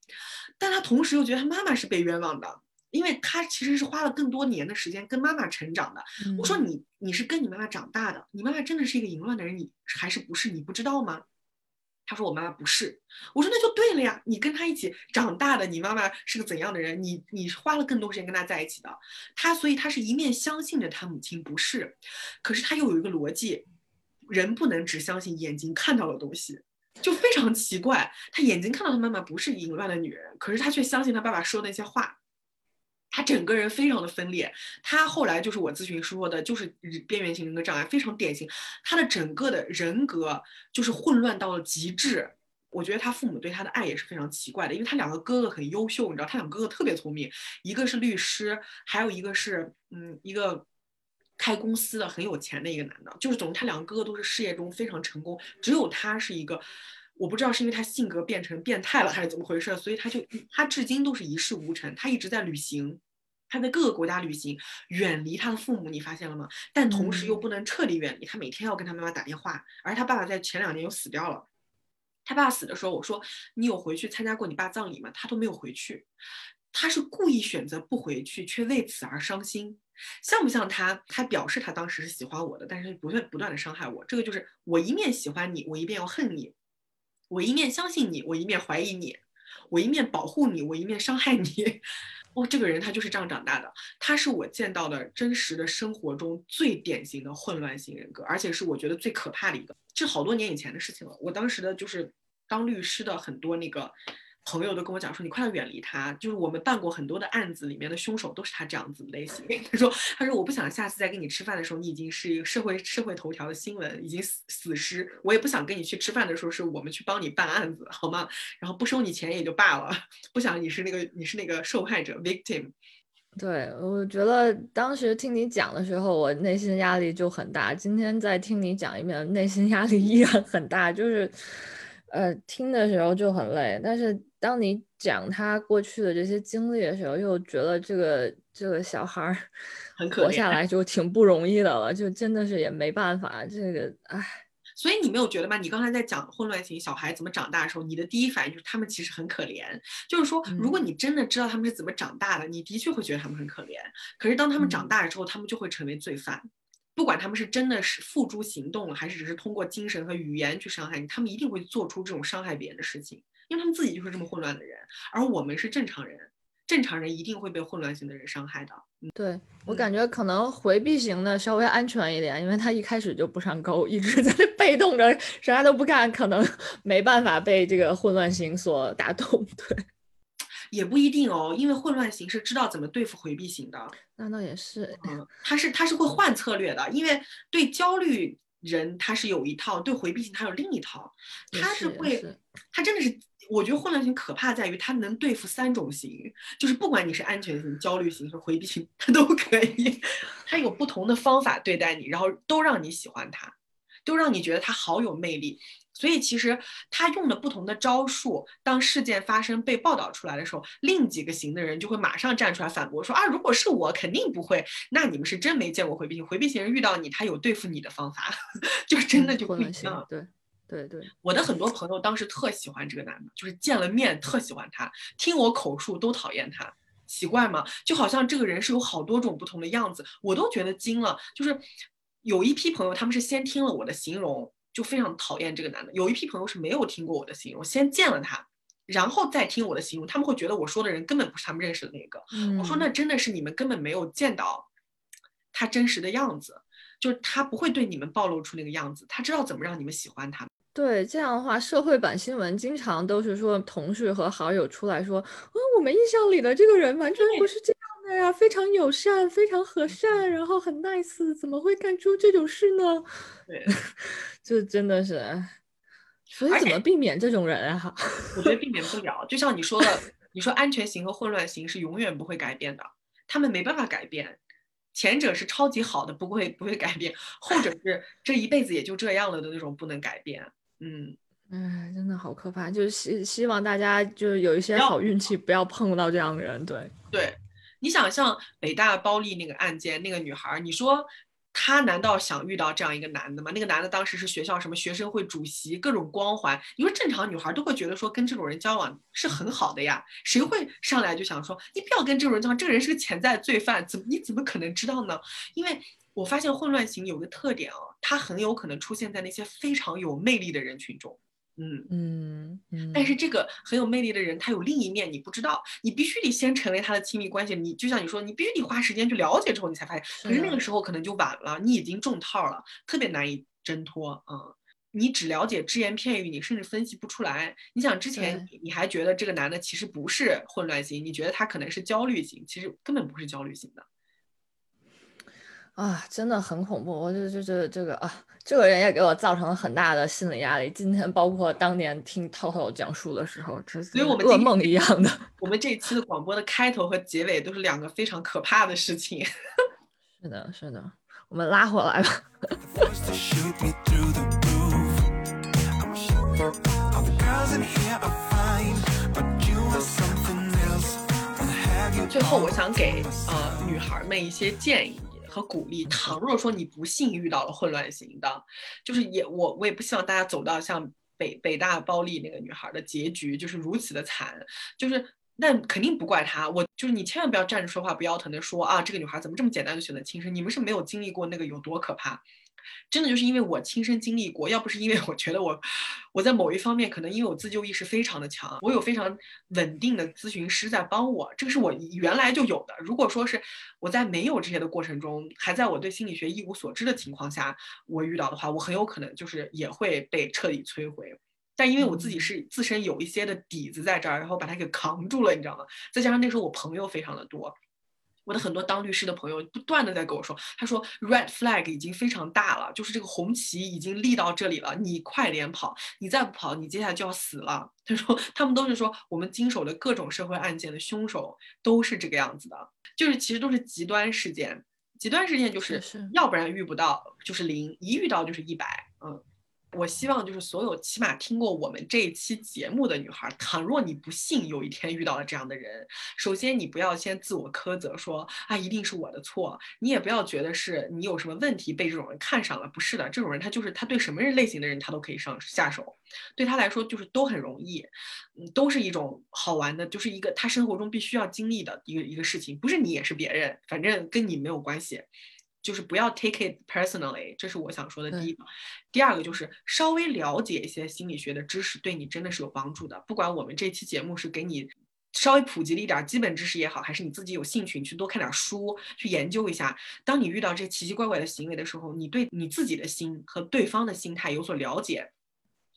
但他同时又觉得他妈妈是被冤枉的。因为他其实是花了更多年的时间跟妈妈成长的。我说你你是跟你妈妈长大的，你妈妈真的是一个淫乱的人，你还是不是？你不知道吗？他说我妈妈不是。我说那就对了呀，你跟他一起长大的，你妈妈是个怎样的人？你你花了更多时间跟他在一起的，他所以他是一面相信着他母亲不是，可是他又有一个逻辑，人不能只相信眼睛看到的东西，就非常奇怪。他眼睛看到他妈妈不是淫乱的女人，可是他却相信他爸爸说那些话。他整个人非常的分裂，他后来就是我咨询说的，就是边缘型人格障碍，非常典型。他的整个的人格就是混乱到了极致。我觉得他父母对他的爱也是非常奇怪的，因为他两个哥哥很优秀，你知道，他两个哥哥特别聪明，一个是律师，还有一个是嗯一个开公司的很有钱的一个男的，就是总之他两个哥哥都是事业中非常成功，只有他是一个。我不知道是因为他性格变成变态了还是怎么回事，所以他就他至今都是一事无成。他一直在旅行，他在各个国家旅行，远离他的父母，你发现了吗？但同时又不能彻底远离，他每天要跟他妈妈打电话。而他爸爸在前两年又死掉了。他爸死的时候，我说你有回去参加过你爸葬礼吗？他都没有回去。他是故意选择不回去，却为此而伤心，像不像他？他表示他当时是喜欢我的，但是不断不断的伤害我。这个就是我一面喜欢你，我一面要恨你。我一面相信你，我一面怀疑你；我一面保护你，我一面伤害你。哦，这个人他就是这样长大的，他是我见到的真实的生活中最典型的混乱型人格，而且是我觉得最可怕的一个。这好多年以前的事情了，我当时的就是当律师的很多那个。朋友都跟我讲说，你快要远离他。就是我们办过很多的案子，里面的凶手都是他这样子的类型。他说，他说我不想下次再跟你吃饭的时候，你已经是一个社会社会头条的新闻，已经死死尸。我也不想跟你去吃饭的时候，是我们去帮你办案子，好吗？然后不收你钱也就罢了，不想你是那个你是那个受害者 victim。对，我觉得当时听你讲的时候，我内心压力就很大。今天再听你讲一遍，内心压力依然很大，就是。呃，听的时候就很累，但是当你讲他过去的这些经历的时候，又觉得这个这个小孩儿 活下来就挺不容易的了，就真的是也没办法，这个唉。所以你没有觉得吗？你刚才在讲混乱型小孩怎么长大的时候，你的第一反应就是他们其实很可怜。就是说，如果你真的知道他们是怎么长大的，你的确会觉得他们很可怜。可是当他们长大了之后，他们就会成为罪犯。不管他们是真的是付诸行动了，还是只是通过精神和语言去伤害你，他们一定会做出这种伤害别人的事情，因为他们自己就是这么混乱的人。而我们是正常人，正常人一定会被混乱型的人伤害的。对我感觉可能回避型的稍微安全一点，因为他一开始就不上钩，一直在那被动着啥都不干，可能 没办法被这个混乱型所打动。对。也不一定哦，因为混乱型是知道怎么对付回避型的。那倒也是，嗯，他是他是会换策略的，因为对焦虑人他是有一套，对回避型他有另一套。他是会，他真的是，我觉得混乱型可怕在于他能对付三种型，就是不管你是安全型、焦虑型和回避型，他都可以，他有不同的方法对待你，然后都让你喜欢他。都让你觉得他好有魅力。所以其实他用了不同的招数，当事件发生被报道出来的时候，另几个型的人就会马上站出来反驳说啊，如果是我，肯定不会。那你们是真没见过回避型，回避型人遇到你，他有对付你的方法，就真的就不一样。对对对，我的很多朋友当时特喜欢这个男的，就是见了面特喜欢他，听我口述都讨厌他，奇怪吗？就好像这个人是有好多种不同的样子，我都觉得惊了。就是有一批朋友，他们是先听了我的形容。就非常讨厌这个男的。有一批朋友是没有听过我的形容，先见了他，然后再听我的形容，他们会觉得我说的人根本不是他们认识的那个。我说那真的是你们根本没有见到他真实的样子，就是他不会对你们暴露出那个样子，他知道怎么让你们喜欢他。对，这样的话，社会版新闻经常都是说同事和好友出来说，啊，我们印象里的这个人完全不是这样的呀，非常友善，非常和善，然后很 nice，怎么会干出这种事呢？对。这真的是，所以怎么避免这种人啊？我觉得避免不了。就像你说的，你说安全型和混乱型是永远不会改变的，他们没办法改变。前者是超级好的，不会不会改变；后者是这一辈子也就这样了的那种，不能改变。嗯，哎，真的好可怕。就是希希望大家就是有一些好运气，不要碰到这样的人。对对，你想像北大包丽那个案件，那个女孩，你说。她难道想遇到这样一个男的吗？那个男的当时是学校什么学生会主席，各种光环。你说正常女孩都会觉得说跟这种人交往是很好的呀，谁会上来就想说你不要跟这种人交往，这个人是个潜在罪犯，怎么你怎么可能知道呢？因为我发现混乱型有个特点啊，他很有可能出现在那些非常有魅力的人群中。嗯嗯嗯，但是这个很有魅力的人，他有另一面你不知道，你必须得先成为他的亲密关系。你就像你说，你必须得花时间去了解之后，你才发现。可是那个时候可能就晚了，你已经中套了，特别难以挣脱。嗯，你只了解只言片语，你甚至分析不出来。你想之前你还觉得这个男的其实不是混乱型，你觉得他可能是焦虑型，其实根本不是焦虑型的。啊，真的很恐怖！我就就这这个啊，这个人也给我造成了很大的心理压力。今天包括当年听涛涛讲述的时候，这所以我们噩梦一样的。我们这一期的广播的开头和结尾都是两个非常可怕的事情。是的，是的，我们拉回来吧。最后，我想给呃女孩们一些建议。和鼓励。倘若说你不幸遇到了混乱型的，就是也我我也不希望大家走到像北北大暴力那个女孩的结局，就是如此的惨。就是那肯定不怪她，我就是你千万不要站着说话不腰疼的说啊，这个女孩怎么这么简单就选择轻生？你们是没有经历过那个有多可怕。真的就是因为我亲身经历过，要不是因为我觉得我我在某一方面可能因为我自救意识非常的强，我有非常稳定的咨询师在帮我，这个是我原来就有的。如果说是我在没有这些的过程中，还在我对心理学一无所知的情况下，我遇到的话，我很有可能就是也会被彻底摧毁。但因为我自己是自身有一些的底子在这儿，然后把它给扛住了，你知道吗？再加上那时候我朋友非常的多。我的很多当律师的朋友不断的在跟我说，他说 red flag 已经非常大了，就是这个红旗已经立到这里了，你快点跑，你再不跑，你接下来就要死了。他说他们都是说我们经手的各种社会案件的凶手都是这个样子的，就是其实都是极端事件，极端事件就是要不然遇不到就是零，一遇到就是一百，嗯。我希望就是所有起码听过我们这一期节目的女孩，倘若你不幸有一天遇到了这样的人，首先你不要先自我苛责说啊一定是我的错，你也不要觉得是你有什么问题被这种人看上了，不是的，这种人他就是他对什么人类型的人他都可以上下手，对他来说就是都很容易，嗯，都是一种好玩的，就是一个他生活中必须要经历的一个一个事情，不是你也是别人，反正跟你没有关系。就是不要 take it personally，这是我想说的第一个。第二个就是稍微了解一些心理学的知识，对你真的是有帮助的。不管我们这期节目是给你稍微普及了一点基本知识也好，还是你自己有兴趣，你去多看点书，去研究一下。当你遇到这奇奇怪怪的行为的时候，你对你自己的心和对方的心态有所了解。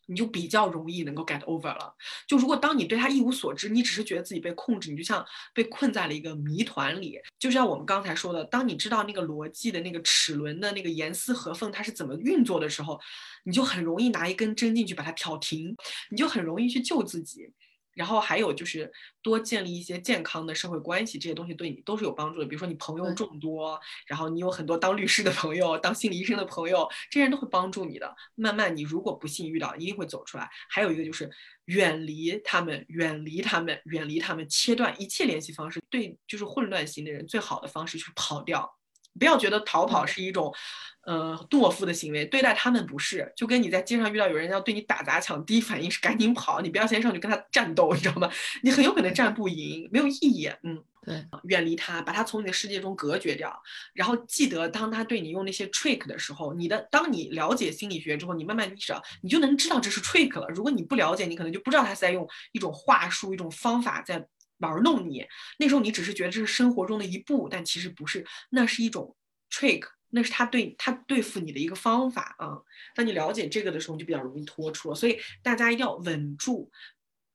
你就比较容易能够 get over 了。就如果当你对他一无所知，你只是觉得自己被控制，你就像被困在了一个谜团里。就像我们刚才说的，当你知道那个逻辑的那个齿轮的那个严丝合缝它是怎么运作的时候，你就很容易拿一根针进去把它挑停，你就很容易去救自己。然后还有就是多建立一些健康的社会关系，这些东西对你都是有帮助的。比如说你朋友众多，然后你有很多当律师的朋友、当心理医生的朋友，这些人都会帮助你的。慢慢你如果不幸遇到，一定会走出来。还有一个就是远离他们，远离他们，远离他们，切断一切联系方式。对，就是混乱型的人最好的方式就是跑掉。不要觉得逃跑是一种，呃，懦夫的行为，对待他们不是。就跟你在街上遇到有人要对你打砸抢，第一反应是赶紧跑，你不要先上去跟他战斗，你知道吗？你很有可能战不赢，没有意义。嗯，对，远离他，把他从你的世界中隔绝掉。然后记得，当他对你用那些 trick 的时候，你的当你了解心理学之后，你慢慢意识到，你就能知道这是 trick 了。如果你不了解，你可能就不知道他是在用一种话术、一种方法在玩弄你。那时候你只是觉得这是生活中的一步，但其实不是，那是一种 trick，那是他对他对付你的一个方法啊。当你了解这个的时候，你就比较容易脱出了。所以大家一定要稳住。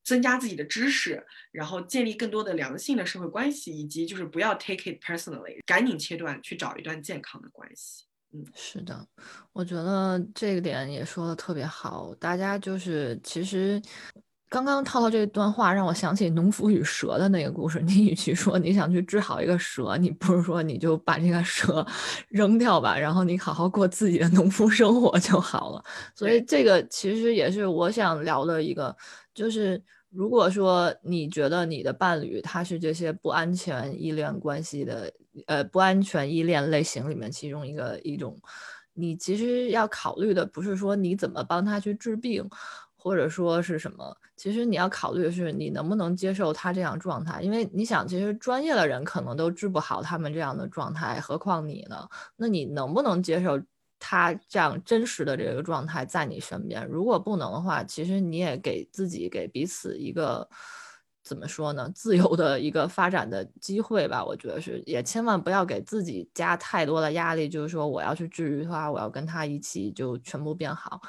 增加自己的知识，然后建立更多的良性的社会关系，以及就是不要 take it personally，赶紧切断，去找一段健康的关系。嗯是的，我觉得这个点也说的特别好。大家就是其实刚刚涛涛这段话让我想起农夫与蛇的那个故事。你与其说你想去治好一个蛇，你不如说你就把这个蛇 扔掉吧，然后你好好过自己的农夫生活就好了。所以这个其实也是我想聊的一个，就是如果说你觉得你的伴侣他是这些不安全依恋关系的。呃，不安全依恋类型里面其中一个一种，你其实要考虑的不是说你怎么帮他去治病，或者说是什么，其实你要考虑的是你能不能接受他这样状态，因为你想，其实专业的人可能都治不好他们这样的状态，何况你呢？那你能不能接受他这样真实的这个状态在你身边？如果不能的话，其实你也给自己给彼此一个。怎么说呢？自由的一个发展的机会吧，我觉得是，也千万不要给自己加太多的压力，就是说我要去治愈他，我要跟他一起就全部变好，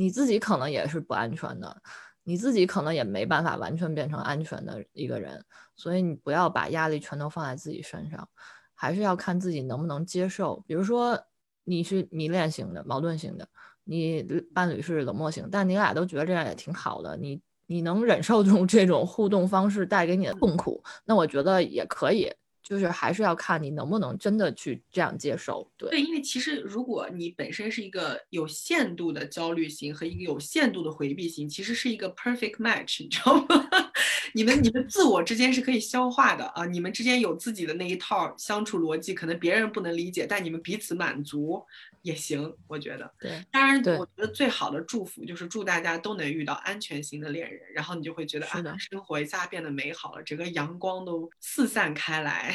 你自己可能也是不安全的，你自己可能也没办法完全变成安全的一个人，所以你不要把压力全都放在自己身上，还是要看自己能不能接受。比如说你是迷恋型的、矛盾型的，你伴侣是冷漠型，但你俩都觉得这样也挺好的，你。你能忍受这种这种互动方式带给你的痛苦，那我觉得也可以，就是还是要看你能不能真的去这样接受。对，对，因为其实如果你本身是一个有限度的焦虑型和一个有限度的回避型，其实是一个 perfect match，你知道吗？你们你们自我之间是可以消化的啊，你们之间有自己的那一套相处逻辑，可能别人不能理解，但你们彼此满足。也行，我觉得。对，当然，我觉得最好的祝福就是祝大家都能遇到安全型的恋人，然后你就会觉得啊，生活一下变得美好了，整个阳光都四散开来。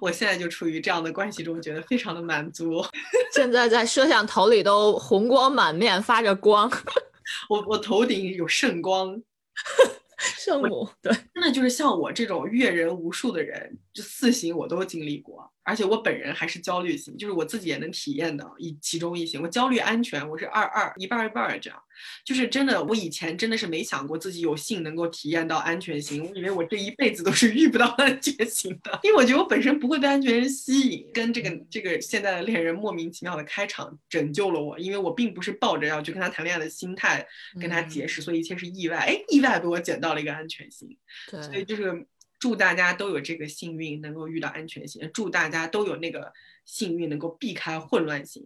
我现在就处于这样的关系中，觉得非常的满足。现在在摄像头里都红光满面，发着光。我我头顶有圣光。圣母，对，真的就是像我这种阅人无数的人，就四行我都经历过。而且我本人还是焦虑型，就是我自己也能体验到一其中一型。我焦虑安全，我是二二一半一半这样，就是真的，我以前真的是没想过自己有幸能够体验到安全型，我以为我这一辈子都是遇不到安全型的，因为我觉得我本身不会被安全人吸引。跟这个这个现在的恋人莫名其妙的开场拯救了我，因为我并不是抱着要去跟他谈恋爱的心态跟他结识，所以一切是意外，哎，意外被我捡到了一个安全型，对，所以就是。祝大家都有这个幸运，能够遇到安全性；祝大家都有那个幸运，能够避开混乱性；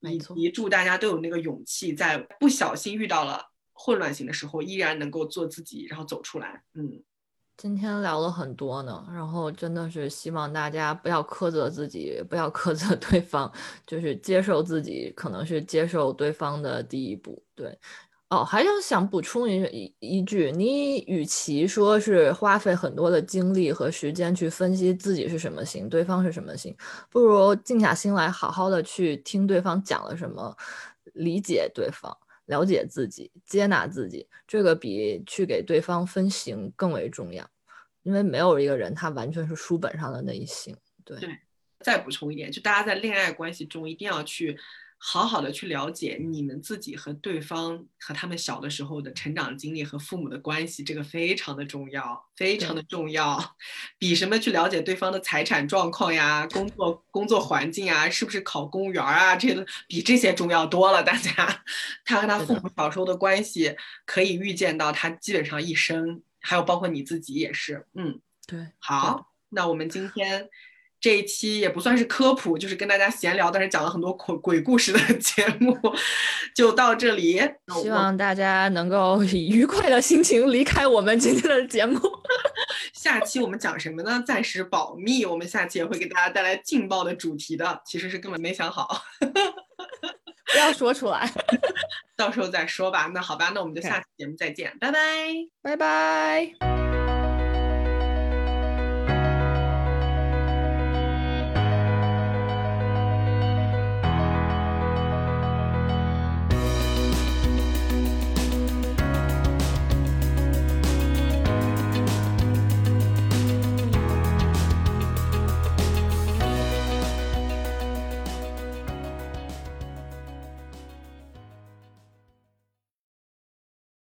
以及祝大家都有那个勇气，在不小心遇到了混乱型的时候，依然能够做自己，然后走出来。嗯，今天聊了很多呢，然后真的是希望大家不要苛责自己，不要苛责对方，就是接受自己，可能是接受对方的第一步。对。哦，还想想补充一一一句，你与其说是花费很多的精力和时间去分析自己是什么型，对方是什么型，不如静下心来，好好的去听对方讲了什么，理解对方，了解自己，接纳自己，这个比去给对方分型更为重要，因为没有一个人他完全是书本上的那一型。对，再补充一点，就大家在恋爱关系中一定要去。好好的去了解你们自己和对方和他们小的时候的成长经历和父母的关系，这个非常的重要，非常的重要，比什么去了解对方的财产状况呀、工作工作环境啊、是不是考公务员啊，这个比这些重要多了。大家，他和他父母小时候的关系，可以预见到他基本上一生。还有包括你自己也是，嗯，对，好，那我们今天这一期也不算是科普，就是跟大家闲聊，但是讲了很多鬼鬼故事的 节目，就到这里。希望大家能够以愉快的心情离开我们今天的节目。下期我们讲什么呢？暂时保密，我们下期也会给大家带来劲爆的主题的，其实是根本没想好，不要说出来，到时候再说吧。那好吧，那我们就下期节目再见，拜拜。拜拜。